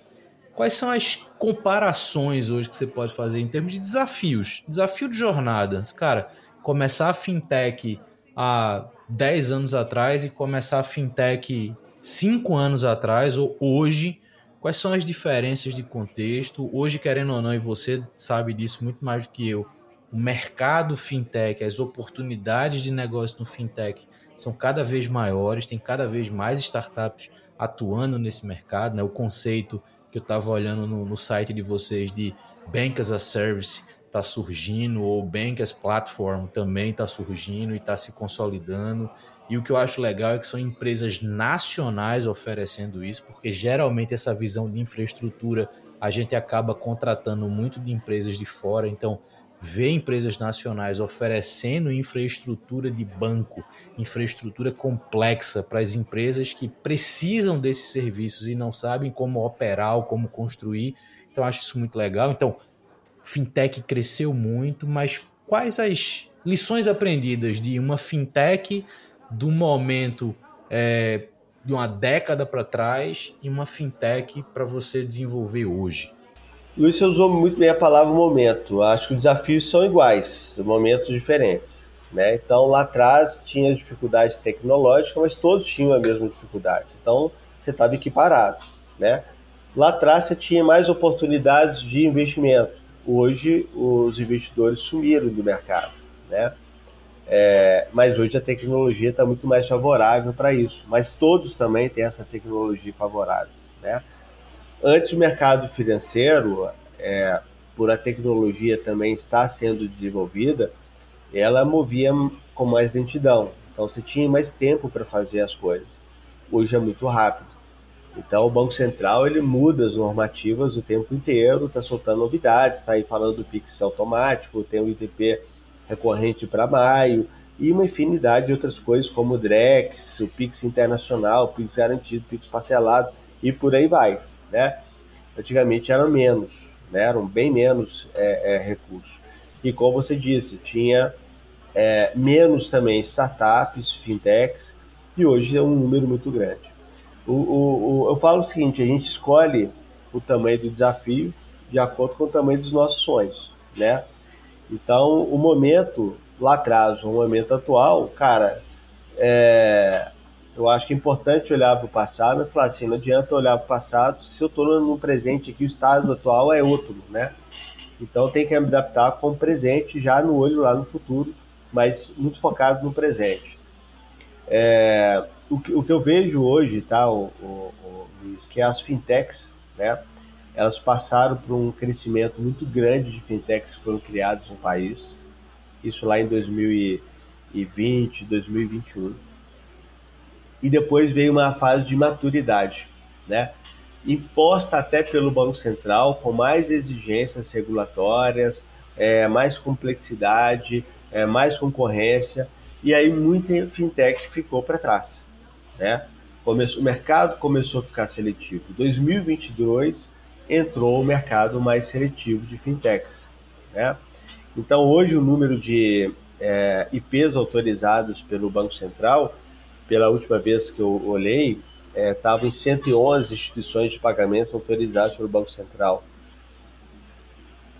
S1: quais são as comparações hoje que você pode fazer em termos de desafios? Desafio de jornada. Cara, começar a fintech há 10 anos atrás e começar a fintech 5 anos atrás ou hoje, quais são as diferenças de contexto? Hoje, querendo ou não, e você sabe disso muito mais do que eu, o mercado fintech, as oportunidades de negócio no fintech são cada vez maiores, tem cada vez mais startups atuando nesse mercado, né? O conceito que eu estava olhando no, no, site de vocês de Bank as a Service está surgindo, ou Bank as Platform também está surgindo e está se consolidando. E o que eu acho legal é que são empresas nacionais oferecendo isso, porque geralmente essa visão de infraestrutura a gente acaba contratando muito de empresas de fora. Então, ver empresas nacionais oferecendo infraestrutura de banco, infraestrutura complexa para as empresas que precisam desses serviços e não sabem como operar ou como construir. Então, acho isso muito legal. Então, fintech cresceu muito, mas quais as lições aprendidas de uma fintech do momento é, de uma década para trás e uma fintech para você desenvolver hoje?
S2: Luiz usou muito bem a palavra momento. Acho que os desafios são iguais, momentos diferentes. Né? Então, lá atrás tinha dificuldade tecnológica, mas todos tinham a mesma dificuldade. Então, você estava equiparado. Né? Lá atrás você tinha mais oportunidades de investimento. Hoje, os investidores sumiram do mercado. Né? É, mas hoje a tecnologia está muito mais favorável para isso. Mas todos também têm essa tecnologia favorável. Né? Antes o mercado financeiro, é, por a tecnologia também estar sendo desenvolvida, ela movia com mais lentidão. Então você tinha mais tempo para fazer as coisas. Hoje é muito rápido. Então o Banco Central ele muda as normativas o tempo inteiro, está soltando novidades, está aí falando do Pix automático, tem o ITP recorrente para maio e uma infinidade de outras coisas como o Drex, o Pix internacional, o Pix garantido, o Pix parcelado e por aí vai né? Antigamente eram menos, né? eram bem menos é, é, recursos. E como você disse, tinha é, menos também startups, fintechs, e hoje é um número muito grande. O, o, o, eu falo o seguinte, a gente escolhe o tamanho do desafio de acordo com o tamanho dos nossos sonhos, né? Então, o momento lá atrás, o momento atual, cara, é, eu acho que é importante olhar para o passado e falar assim, não adianta olhar para o passado se eu estou no presente aqui, o estado atual é outro, né? Então tem que me adaptar com o presente já no olho lá no futuro, mas muito focado no presente. É, o, que, o, que, eu vejo hoje, tá, o, o, o, que as fintechs, né, elas passaram por um crescimento muito grande de fintechs que foram criados no país, isso lá em 2020, 2021 e depois veio uma fase de maturidade, né? imposta até pelo Banco Central, com mais exigências regulatórias, é, mais complexidade, é, mais concorrência, e aí muita fintech ficou para trás. Né? Começou, o mercado começou a ficar seletivo. 2022 entrou o mercado mais seletivo de fintechs. Né? Então hoje o número de é, IPs autorizados pelo Banco Central pela última vez que eu olhei, estava é, em 111 instituições de pagamento autorizadas pelo Banco Central.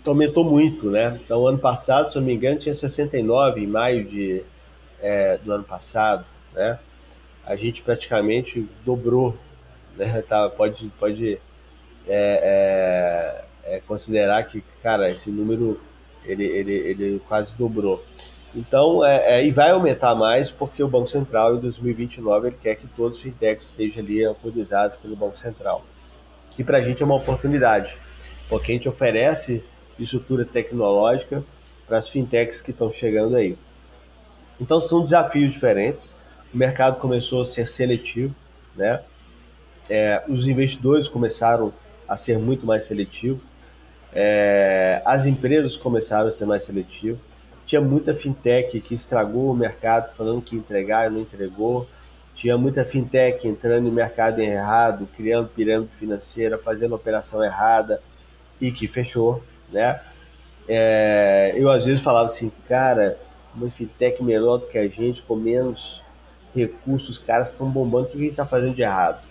S2: Então aumentou muito, né? Então, ano passado, se eu não me engano, tinha 69 em maio de, é, do ano passado, né? A gente praticamente dobrou, né? Tá, pode pode é, é, é considerar que, cara, esse número ele, ele, ele quase dobrou. Então, é, é, e vai aumentar mais porque o Banco Central em 2029 ele quer que todos os fintechs estejam ali autorizados pelo Banco Central. Que para a gente é uma oportunidade, porque a gente oferece estrutura tecnológica para as fintechs que estão chegando aí. Então são desafios diferentes. O mercado começou a ser seletivo, né? É, os investidores começaram a ser muito mais seletivos. É, as empresas começaram a ser mais seletivas tinha muita fintech que estragou o mercado, falando que ia entregar e não entregou. Tinha muita fintech entrando no mercado errado, criando pirâmide financeira, fazendo operação errada e que fechou, né? É, eu às vezes falava assim, cara, uma fintech menor do que a gente, com menos recursos, os caras estão bombando, o que a gente está fazendo de errado?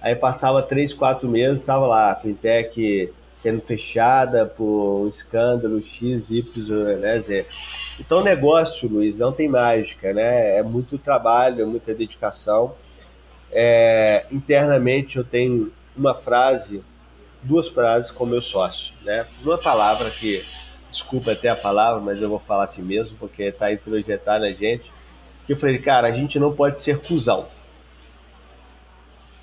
S2: Aí passava três, quatro meses, estava lá, a fintech sendo fechada por um escândalo X, Y, né, Z. Então, negócio, Luiz, não tem mágica, né? É muito trabalho, é muita dedicação. É, internamente, eu tenho uma frase, duas frases com meu sócio, né? Uma palavra que, desculpa até a palavra, mas eu vou falar assim mesmo, porque está introjetado na gente, que eu falei, cara, a gente não pode ser cuzão.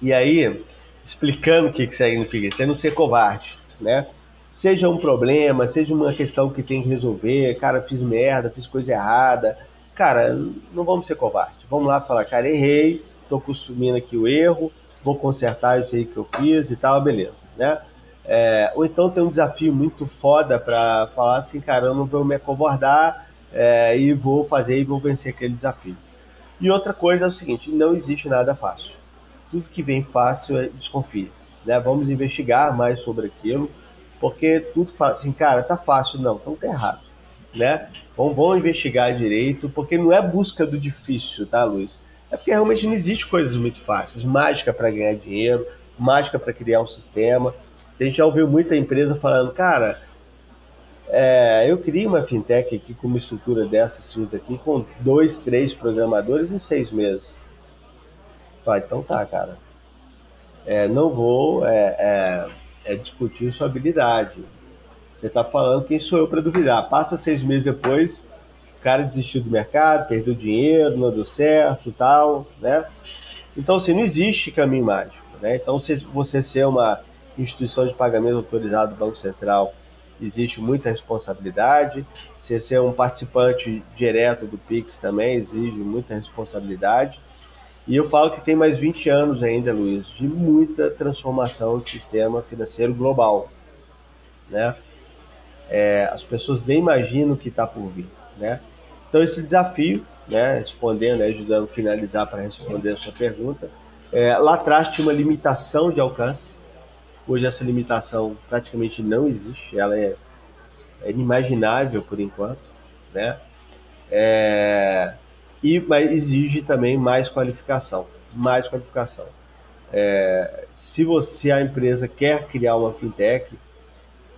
S2: E aí, explicando o que, que significa isso, é não ser covarde, né? Seja um problema, seja uma questão que tem que resolver, cara, fiz merda, fiz coisa errada. Cara, não vamos ser covardes. Vamos lá falar, cara, errei, tô consumindo aqui o erro, vou consertar isso aí que eu fiz e tal, beleza, né? É, ou então tem um desafio muito foda para falar assim, cara, eu não vou me acovardar é, e vou fazer e vou vencer aquele desafio. E outra coisa é o seguinte, não existe nada fácil. Tudo que vem fácil é desconfia. Né? Vamos investigar mais sobre aquilo, porque tudo fala assim, cara, tá fácil, não, então tá errado. Né? Vamos, vamos investigar direito, porque não é busca do difícil, tá, Luiz? É porque realmente não existe coisas muito fáceis. Mágica para ganhar dinheiro, mágica para criar um sistema. A gente já ouviu muita empresa falando, cara, é, eu criei uma fintech aqui com uma estrutura dessas usa aqui com dois, três programadores em seis meses. Ah, então tá, cara. É, não vou é, é, é discutir sua habilidade. Você está falando quem sou eu para duvidar. Passa seis meses depois, cara desistiu do mercado, perdeu dinheiro, não deu certo tal, né? Então, assim, não existe caminho mágico, né? Então, se você ser uma instituição de pagamento autorizada do Banco Central, existe muita responsabilidade. Se ser um participante direto do Pix também exige muita responsabilidade. E eu falo que tem mais 20 anos ainda, Luiz, de muita transformação do sistema financeiro global, né? É, as pessoas nem imaginam o que está por vir, né? Então, esse desafio, né, respondendo, ajudando a finalizar para responder a sua pergunta, é, lá atrás tinha uma limitação de alcance, hoje essa limitação praticamente não existe, ela é, é inimaginável por enquanto, né? É, e mas exige também mais qualificação, mais qualificação. É, se você a empresa quer criar uma fintech,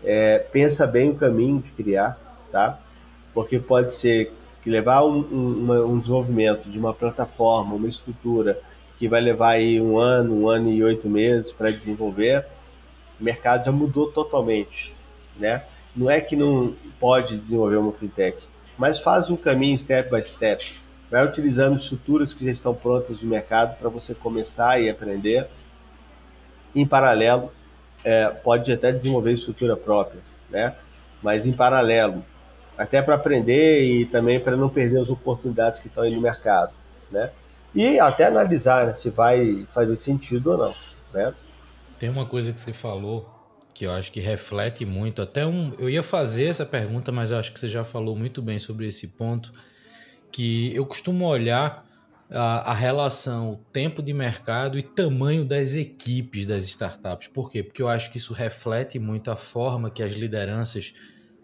S2: é, pensa bem o caminho de criar, tá? Porque pode ser que levar um, um, um, desenvolvimento de uma plataforma, uma estrutura que vai levar aí um ano, um ano e oito meses para desenvolver, o mercado já mudou totalmente, né? Não é que não pode desenvolver uma fintech, mas faz um caminho step by step, vai utilizando estruturas que já estão prontas no mercado para você começar e aprender. Em paralelo, é, pode até desenvolver estrutura própria, né? Mas em paralelo, até para aprender e também para não perder as oportunidades que estão aí no mercado, né? E até analisar né, se vai fazer sentido ou não, né?
S1: Tem uma coisa que você falou que eu acho que reflete muito, até um, eu ia fazer essa pergunta, mas eu acho que você já falou muito bem sobre esse ponto, que eu costumo olhar a, a relação tempo de mercado e tamanho das equipes das startups. Por quê? Porque eu acho que isso reflete muito a forma que as lideranças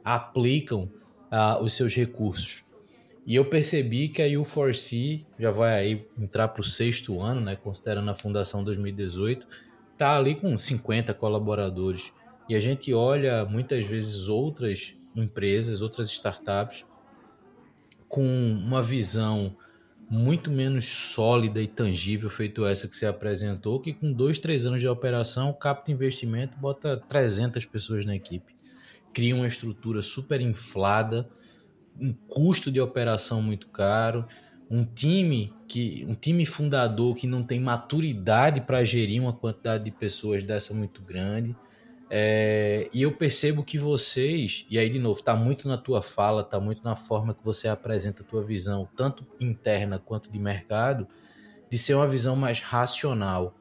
S1: aplicam uh, os seus recursos. E eu percebi que a U4C já vai aí entrar para o sexto ano, né, considerando a fundação 2018, está ali com 50 colaboradores. E a gente olha muitas vezes outras empresas, outras startups, com uma visão muito menos sólida e tangível, feito essa que você apresentou, que com dois, três anos de operação, capta investimento, bota 300 pessoas na equipe. Cria uma estrutura super inflada, um custo de operação muito caro, um time que um time fundador que não tem maturidade para gerir uma quantidade de pessoas dessa muito grande. É, e eu percebo que vocês, e aí de novo, está muito na tua fala, está muito na forma que você apresenta a tua visão, tanto interna quanto de mercado, de ser uma visão mais racional.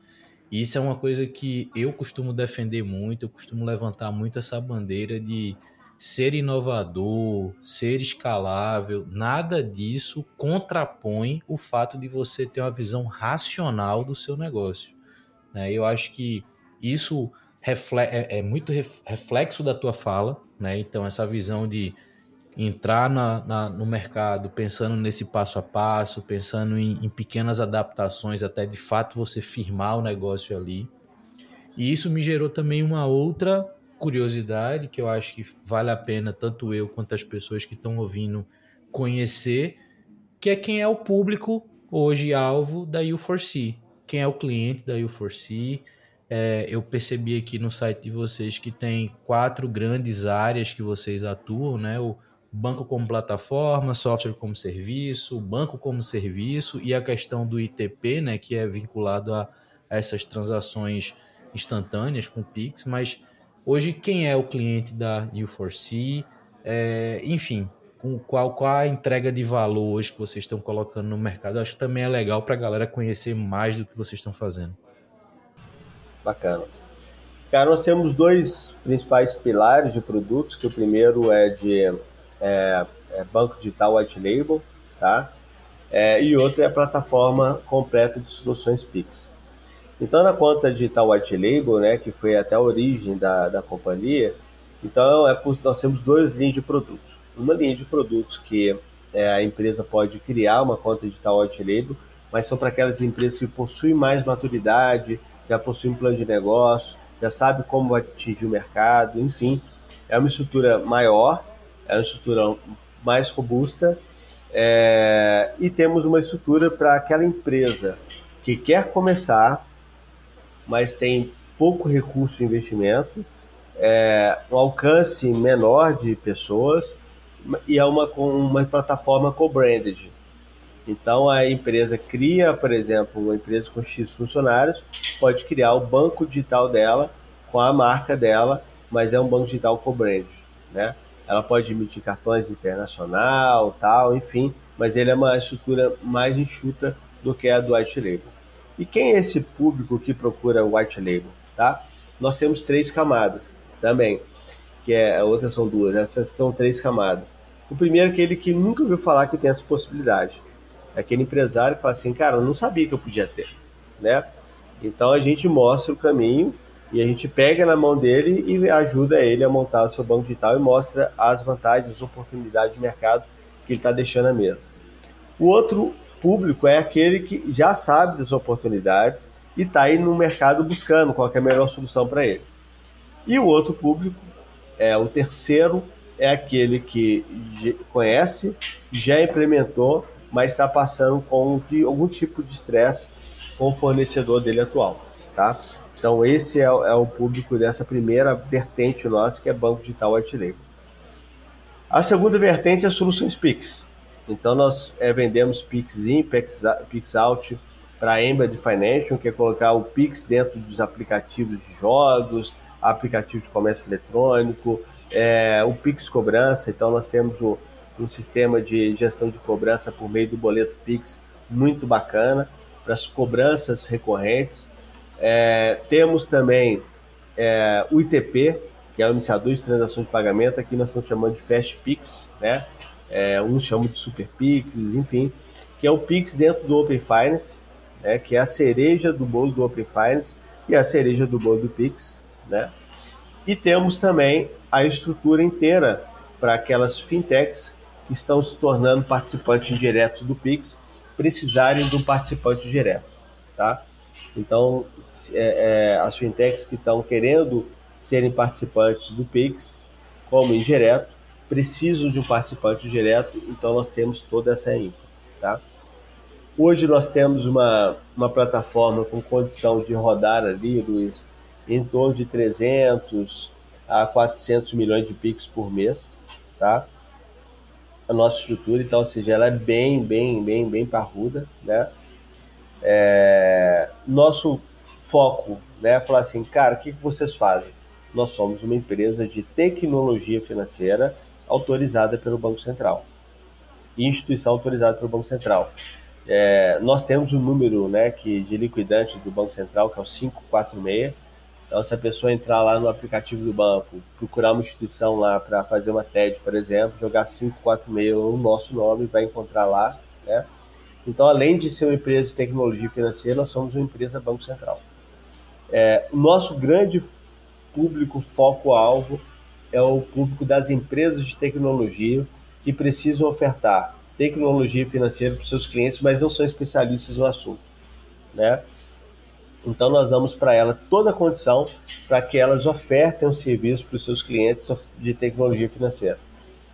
S1: E isso é uma coisa que eu costumo defender muito, eu costumo levantar muito essa bandeira de ser inovador, ser escalável, nada disso contrapõe o fato de você ter uma visão racional do seu negócio. Né? Eu acho que isso é, é, muito reflexo da tua fala, né? então essa visão de entrar na, na, no mercado pensando nesse passo a passo, pensando em, em pequenas adaptações até de fato você firmar o negócio ali. E isso me gerou também uma outra curiosidade que eu acho que vale a pena tanto eu quanto as pessoas que estão ouvindo conhecer, que é quem é o público hoje alvo da U4C, quem é o cliente da U4C. É, eu percebi aqui no site de vocês que tem quatro grandes áreas que vocês atuam, né? O banco como plataforma, software como serviço, banco como serviço e a questão do ITP, né? Que é vinculado a, a essas transações instantâneas com Pix, mas hoje quem é o cliente da U4C? É, enfim, com qual, qual a entrega de valor hoje que vocês estão colocando no mercado. acho que também é legal para a galera conhecer mais do que vocês estão fazendo.
S2: Bacana. Cara, nós temos dois principais pilares de produtos, que o primeiro é de é, é banco digital white label, tá? É, e outro é a plataforma completa de soluções Pix. Então, na conta digital white label, né, que foi até a origem da, da companhia, então é, nós temos dois linhas de produtos uma linha de produtos que é, a empresa pode criar uma conta digital white label, mas são para aquelas empresas que possuem mais maturidade, já possuem um plano de negócio, já sabe como atingir o mercado, enfim, é uma estrutura maior, é uma estrutura mais robusta é, e temos uma estrutura para aquela empresa que quer começar, mas tem pouco recurso de investimento, é, um alcance menor de pessoas e é uma, uma plataforma co-branded. Então a empresa cria, por exemplo, uma empresa com X funcionários, pode criar o banco digital dela com a marca dela, mas é um banco digital co-branded, né? Ela pode emitir cartões internacional, tal, enfim, mas ele é uma estrutura mais enxuta do que a do White Label. E quem é esse público que procura o White Label, tá? Nós temos três camadas também que é, outras são duas, essas são três camadas. O primeiro é aquele que nunca ouviu falar que tem essa possibilidade. Aquele empresário que fala assim, cara, eu não sabia que eu podia ter, né? Então a gente mostra o caminho e a gente pega na mão dele e ajuda ele a montar o seu banco digital e mostra as vantagens, as oportunidades de mercado que ele está deixando à mesa. O outro público é aquele que já sabe das oportunidades e está aí no mercado buscando qual é a melhor solução para ele. E o outro público é, o terceiro é aquele que conhece, já implementou, mas está passando com algum tipo de estresse com o fornecedor dele atual, tá? Então esse é, é, o público dessa primeira vertente nossa, que é banco digital white label. A segunda vertente é soluções Pix. Então nós é, vendemos Pix in, Pix, out para a Ember Financial, que é colocar o Pix dentro dos aplicativos de jogos, aplicativo de comércio eletrônico, é, o Pix Cobrança. Então, nós temos o, um sistema de gestão de cobrança por meio do boleto Pix muito bacana para as cobranças recorrentes. É, temos também é, o ITP, que é o iniciador de transações de pagamento. Aqui nós estamos chamando de Fast Pix, né? É, uns chamam de Super Pix, enfim, que é o Pix dentro do Open Finance, né? que é a cereja do bolo do Open Finance e a cereja do bolo do Pix né? E temos também a estrutura inteira para aquelas fintechs estão se tornando participantes diretos do Pix, precisarem do participante direto, tá? Então, é, é, as fintechs que estão querendo serem participantes do Pix, como indireto, precisam de um participante direto, então nós temos toda essa info, tá? Hoje nós temos uma, uma plataforma com condição de rodar ali, Luiz, em torno de 300 a 400 milhões de Pix por mês, tá? A nossa estrutura, então, ou seja, ela é bem, bem, bem, bem parruda, né? É, nosso foco, né, é falar assim, cara, o que, que vocês fazem? Nós somos uma empresa de tecnologia financeira autorizada pelo Banco Central, instituição autorizada pelo Banco Central. É, nós temos um número né, que, de liquidante do Banco Central, que é o 546, então, se a pessoa entrar lá no aplicativo do banco, procurar uma instituição lá para fazer uma TED, por exemplo, jogar 546 o nosso nome, vai encontrar lá. Né? Então, além de ser uma empresa de tecnologia financeira, nós somos uma empresa Banco Central. É, o nosso grande público foco-alvo é o público das empresas de tecnologia que precisam ofertar tecnologia financeira para os seus clientes, mas não são especialistas no assunto. Né? Então nós damos para ela toda a condição para que elas ofertem um serviço para os seus clientes de tecnologia financeira.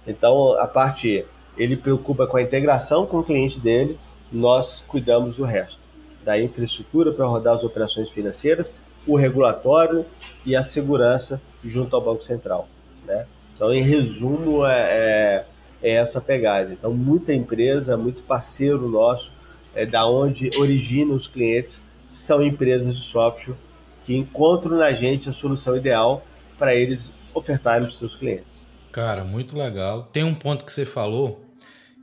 S2: Então a parte ele preocupa com a integração com o cliente dele, nós cuidamos do resto, da infraestrutura para rodar as operações financeiras, o regulatório e a segurança junto ao Banco Central. Né? Então, em resumo, é, é, é essa pegada. Então, muita empresa, muito parceiro nosso, é, da onde originam os clientes, são empresas de software que encontram na gente a solução ideal para eles ofertarem para os seus clientes.
S1: Cara, muito legal. Tem um ponto que você falou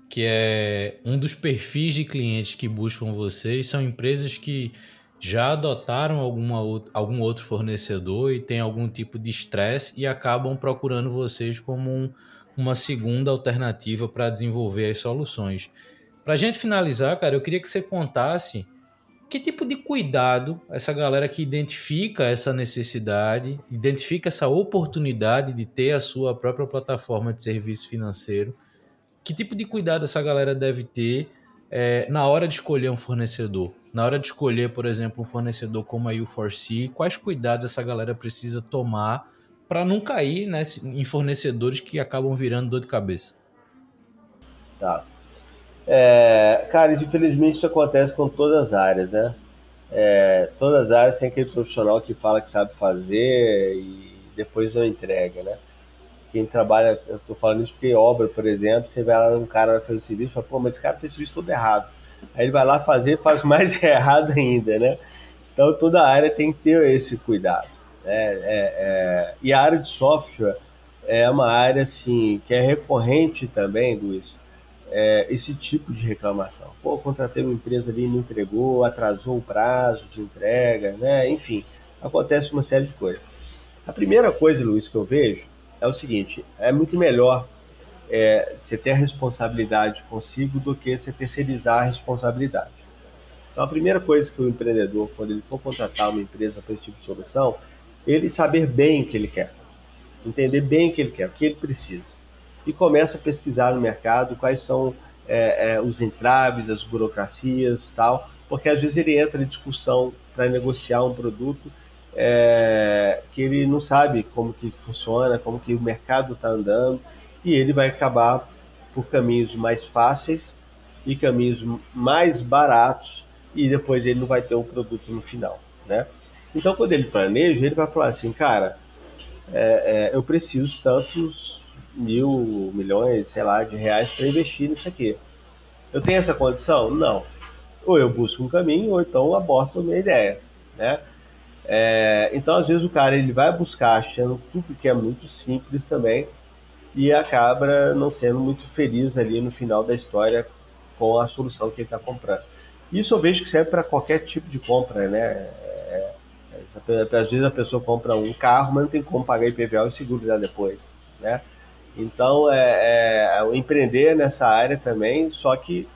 S1: que é um dos perfis de clientes que buscam vocês são empresas que já adotaram alguma, algum outro fornecedor e tem algum tipo de estresse e acabam procurando vocês como um, uma segunda alternativa para desenvolver as soluções. Para a gente finalizar, cara, eu queria que você contasse que tipo de cuidado essa galera que identifica essa necessidade, identifica essa oportunidade de ter a sua própria plataforma de serviço financeiro, que tipo de cuidado essa galera deve ter é, na hora de escolher um fornecedor? Na hora de escolher, por exemplo, um fornecedor como a U4C, quais cuidados essa galera precisa tomar para não cair né, em fornecedores que acabam virando dor de cabeça?
S2: Tá. É, cara, infelizmente isso acontece com todas as áreas, né? É, todas as áreas tem aquele profissional que fala que sabe fazer e depois não entrega, né? Quem trabalha, eu tô falando isso porque obra, por exemplo, você vai lá um cara fazer o serviço e fala, pô, mas esse cara fez o serviço todo errado. Aí ele vai lá fazer faz mais errado ainda, né? Então toda a área tem que ter esse cuidado. Né? É, é, e a área de software é uma área assim que é recorrente também, Luiz, é, esse tipo de reclamação. Pô, contratei uma empresa ali, não entregou, atrasou o prazo de entrega, né? Enfim, acontece uma série de coisas. A primeira coisa, Luiz, que eu vejo é o seguinte: é muito melhor é, você ter a responsabilidade consigo do que você terceirizar a responsabilidade. Então, a primeira coisa que o empreendedor, quando ele for contratar uma empresa para esse tipo de solução, ele saber bem o que ele quer, entender bem o que ele quer, o que ele precisa e começa a pesquisar no mercado quais são é, é, os entraves, as burocracias tal, porque às vezes ele entra em discussão para negociar um produto é, que ele não sabe como que funciona, como que o mercado está andando e ele vai acabar por caminhos mais fáceis e caminhos mais baratos e depois ele não vai ter o um produto no final, né? Então quando ele planeja, ele vai falar assim, cara, é, é, eu preciso tantos mil, milhões, sei lá, de reais para investir nisso aqui. Eu tenho essa condição? Não. Ou eu busco um caminho, ou então aborto a minha ideia, né? É, então, às vezes, o cara ele vai buscar achando tudo que é muito simples também e acaba não sendo muito feliz ali no final da história com a solução que ele está comprando. Isso eu vejo que serve para qualquer tipo de compra, né? É, é, às vezes a pessoa compra um carro, mas não tem como pagar IPVA e seguro depois, né? Então, é, é, é empreender nessa área também, só que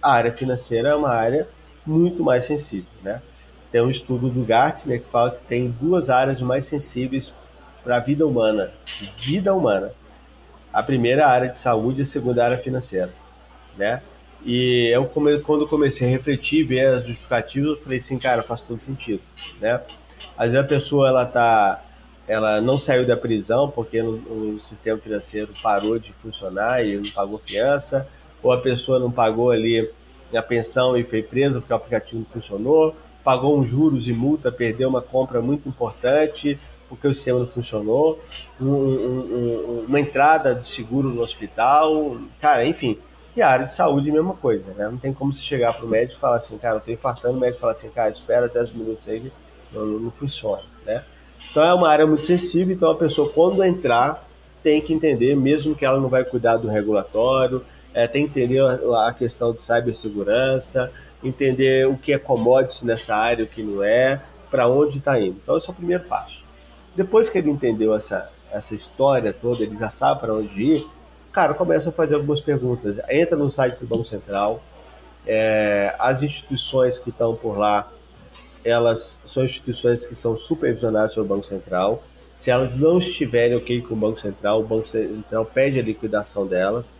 S2: a área financeira é uma área muito mais sensível, né? Tem um estudo do Gartner que fala que tem duas áreas mais sensíveis para a vida humana. Vida humana. A primeira a área de saúde e a segunda a área financeira, né? E eu, quando comecei a refletir, ver as justificativas, eu falei assim, cara, faz todo sentido, né? Às vezes a pessoa, ela tá ela não saiu da prisão porque o sistema financeiro parou de funcionar e não pagou fiança, ou a pessoa não pagou ali a pensão e foi presa porque o aplicativo não funcionou, pagou uns juros e multa, perdeu uma compra muito importante porque o sistema não funcionou, um, um, uma entrada de seguro no hospital, cara, enfim. E a área de saúde, mesma coisa, né? Não tem como você chegar para o médico e falar assim, cara, eu tô infartando, o médico fala assim, cara, espera 10 minutos aí, não, não funciona, né? Então é uma área muito sensível, então a pessoa quando entrar tem que entender, mesmo que ela não vai cuidar do regulatório, é, tem que entender a, a questão de cibersegurança, entender o que é commodities nessa área, o que não é, para onde está indo. Então esse é o primeiro passo. Depois que ele entendeu essa, essa história toda, ele já sabe para onde ir, cara, começa a fazer algumas perguntas. Entra no site do Banco Central, é, as instituições que estão por lá elas são instituições que são supervisionadas pelo Banco Central. Se elas não estiverem ok com o Banco Central, o Banco Central pede a liquidação delas.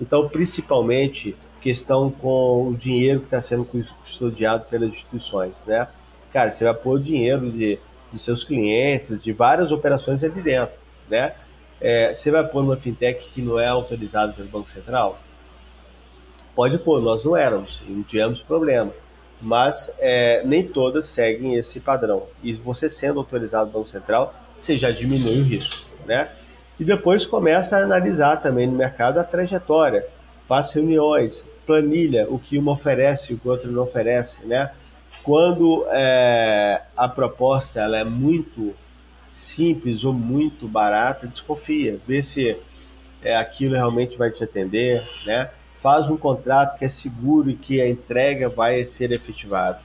S2: Então, principalmente, questão com o dinheiro que está sendo custodiado pelas instituições, né? cara, você vai pôr dinheiro de, dos seus clientes, de várias operações ali dentro, né? É, você vai pôr numa fintech que não é autorizada pelo Banco Central? Pode pôr, nós não éramos, não tivemos problema. Mas é, nem todas seguem esse padrão. E você sendo autorizado pelo Banco Central, você já diminui o risco, né? E depois começa a analisar também no mercado a trajetória. Faz reuniões, planilha o que uma oferece e o que outro não oferece, né? Quando é, a proposta ela é muito simples ou muito barata, desconfia, vê se é, aquilo realmente vai te atender, né? Faz um contrato que é seguro e que a entrega vai ser efetivada.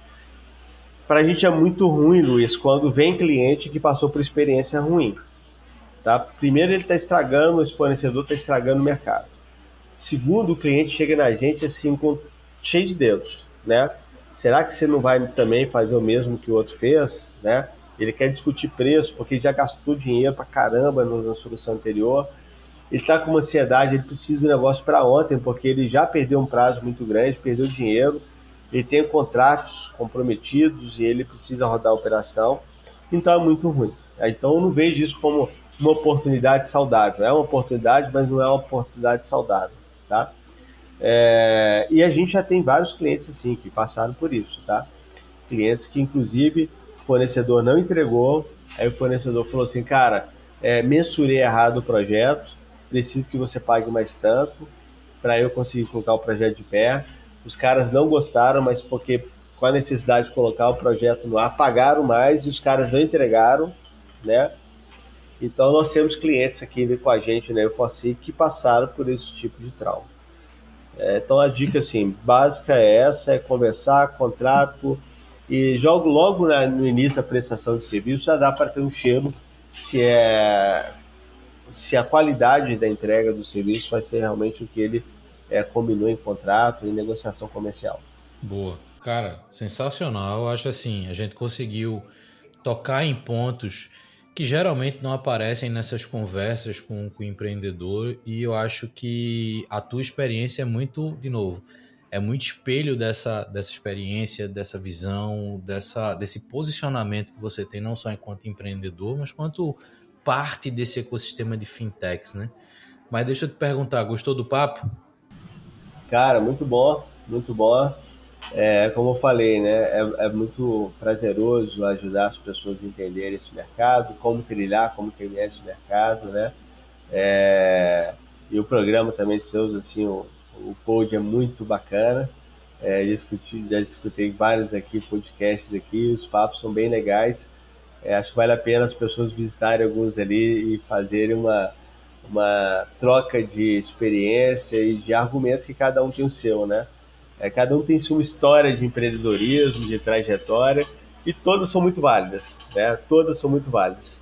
S2: Para a gente é muito ruim, Luiz, quando vem cliente que passou por experiência ruim. Tá? Primeiro, ele está estragando, esse fornecedor está estragando o mercado. Segundo, o cliente chega na gente assim, com, cheio de dedos, né? Será que você não vai também fazer o mesmo que o outro fez, né? Ele quer discutir preço porque já gastou dinheiro pra caramba na solução anterior. Ele está com uma ansiedade, ele precisa do negócio para ontem porque ele já perdeu um prazo muito grande, perdeu dinheiro, ele tem contratos comprometidos e ele precisa rodar a operação. Então é muito ruim. Então eu não vejo isso como uma oportunidade saudável. É uma oportunidade, mas não é uma oportunidade saudável tá? É, e a gente já tem vários clientes assim que passaram por isso, tá? Clientes que inclusive o fornecedor não entregou, aí o fornecedor falou assim, cara, é, mensurei errado o projeto, preciso que você pague mais tanto para eu conseguir colocar o projeto de pé. Os caras não gostaram, mas porque com a necessidade de colocar o projeto no ar, pagaram mais e os caras não entregaram, né? Então nós temos clientes aqui com a gente na né, Infoci que passaram por esse tipo de trauma. É, então a dica assim, básica é essa, é conversar, contrato, e jogo logo no início da prestação de serviço já dá para ter um cheiro se é se a qualidade da entrega do serviço vai ser realmente o que ele é, combinou em contrato e negociação comercial.
S1: Boa. Cara, sensacional. Eu acho assim, a gente conseguiu tocar em pontos que geralmente não aparecem nessas conversas com, com o empreendedor e eu acho que a tua experiência é muito, de novo, é muito espelho dessa, dessa experiência, dessa visão, dessa, desse posicionamento que você tem, não só enquanto empreendedor, mas quanto parte desse ecossistema de fintechs, né? Mas deixa eu te perguntar, gostou do papo?
S2: Cara, muito bom, muito bom. É, como eu falei, né, é, é, muito prazeroso ajudar as pessoas a entenderem esse mercado, como trilhar, como trilhar esse mercado, né? É, e o programa também seus, assim, o, o pod é muito bacana. É, já, discuti, já vários aqui, podcasts aqui, os papos são bem legais. É, acho que vale a pena as pessoas visitarem alguns ali e fazerem uma, uma troca de experiência e de argumentos que cada um tem o seu, né? É, cada um tem sua história de empreendedorismo, de trajetória, e todas são muito válidas, né? Todas são muito válidas.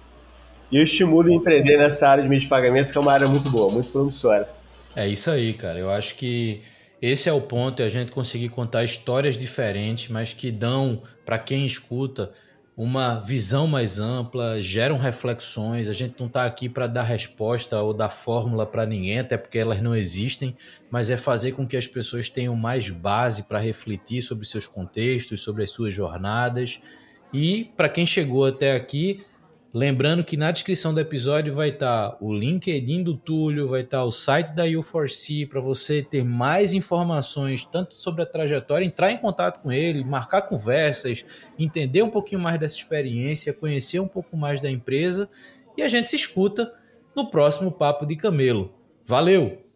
S2: E eu estimulo empreender nessa área de meio de pagamento, que é uma área muito boa, muito promissora.
S1: É isso aí, cara. Eu acho que esse é o ponto, é a gente conseguir contar histórias diferentes, mas que dão para quem escuta uma visão mais ampla, geram reflexões. A gente não está aqui para dar resposta ou dar fórmula para ninguém, até porque elas não existem, mas é fazer com que as pessoas tenham mais base para refletir sobre seus contextos, sobre as suas jornadas. E para quem chegou até aqui, Lembrando que na descrição do episódio vai estar tá o LinkedIn do Túlio, vai estar tá o site da U4C para você ter mais informações tanto sobre a trajetória, entrar em contato com ele, marcar conversas, entender um pouquinho mais dessa experiência, conhecer um pouco mais da empresa e a gente se escuta no próximo Papo de Camelo. Valeu!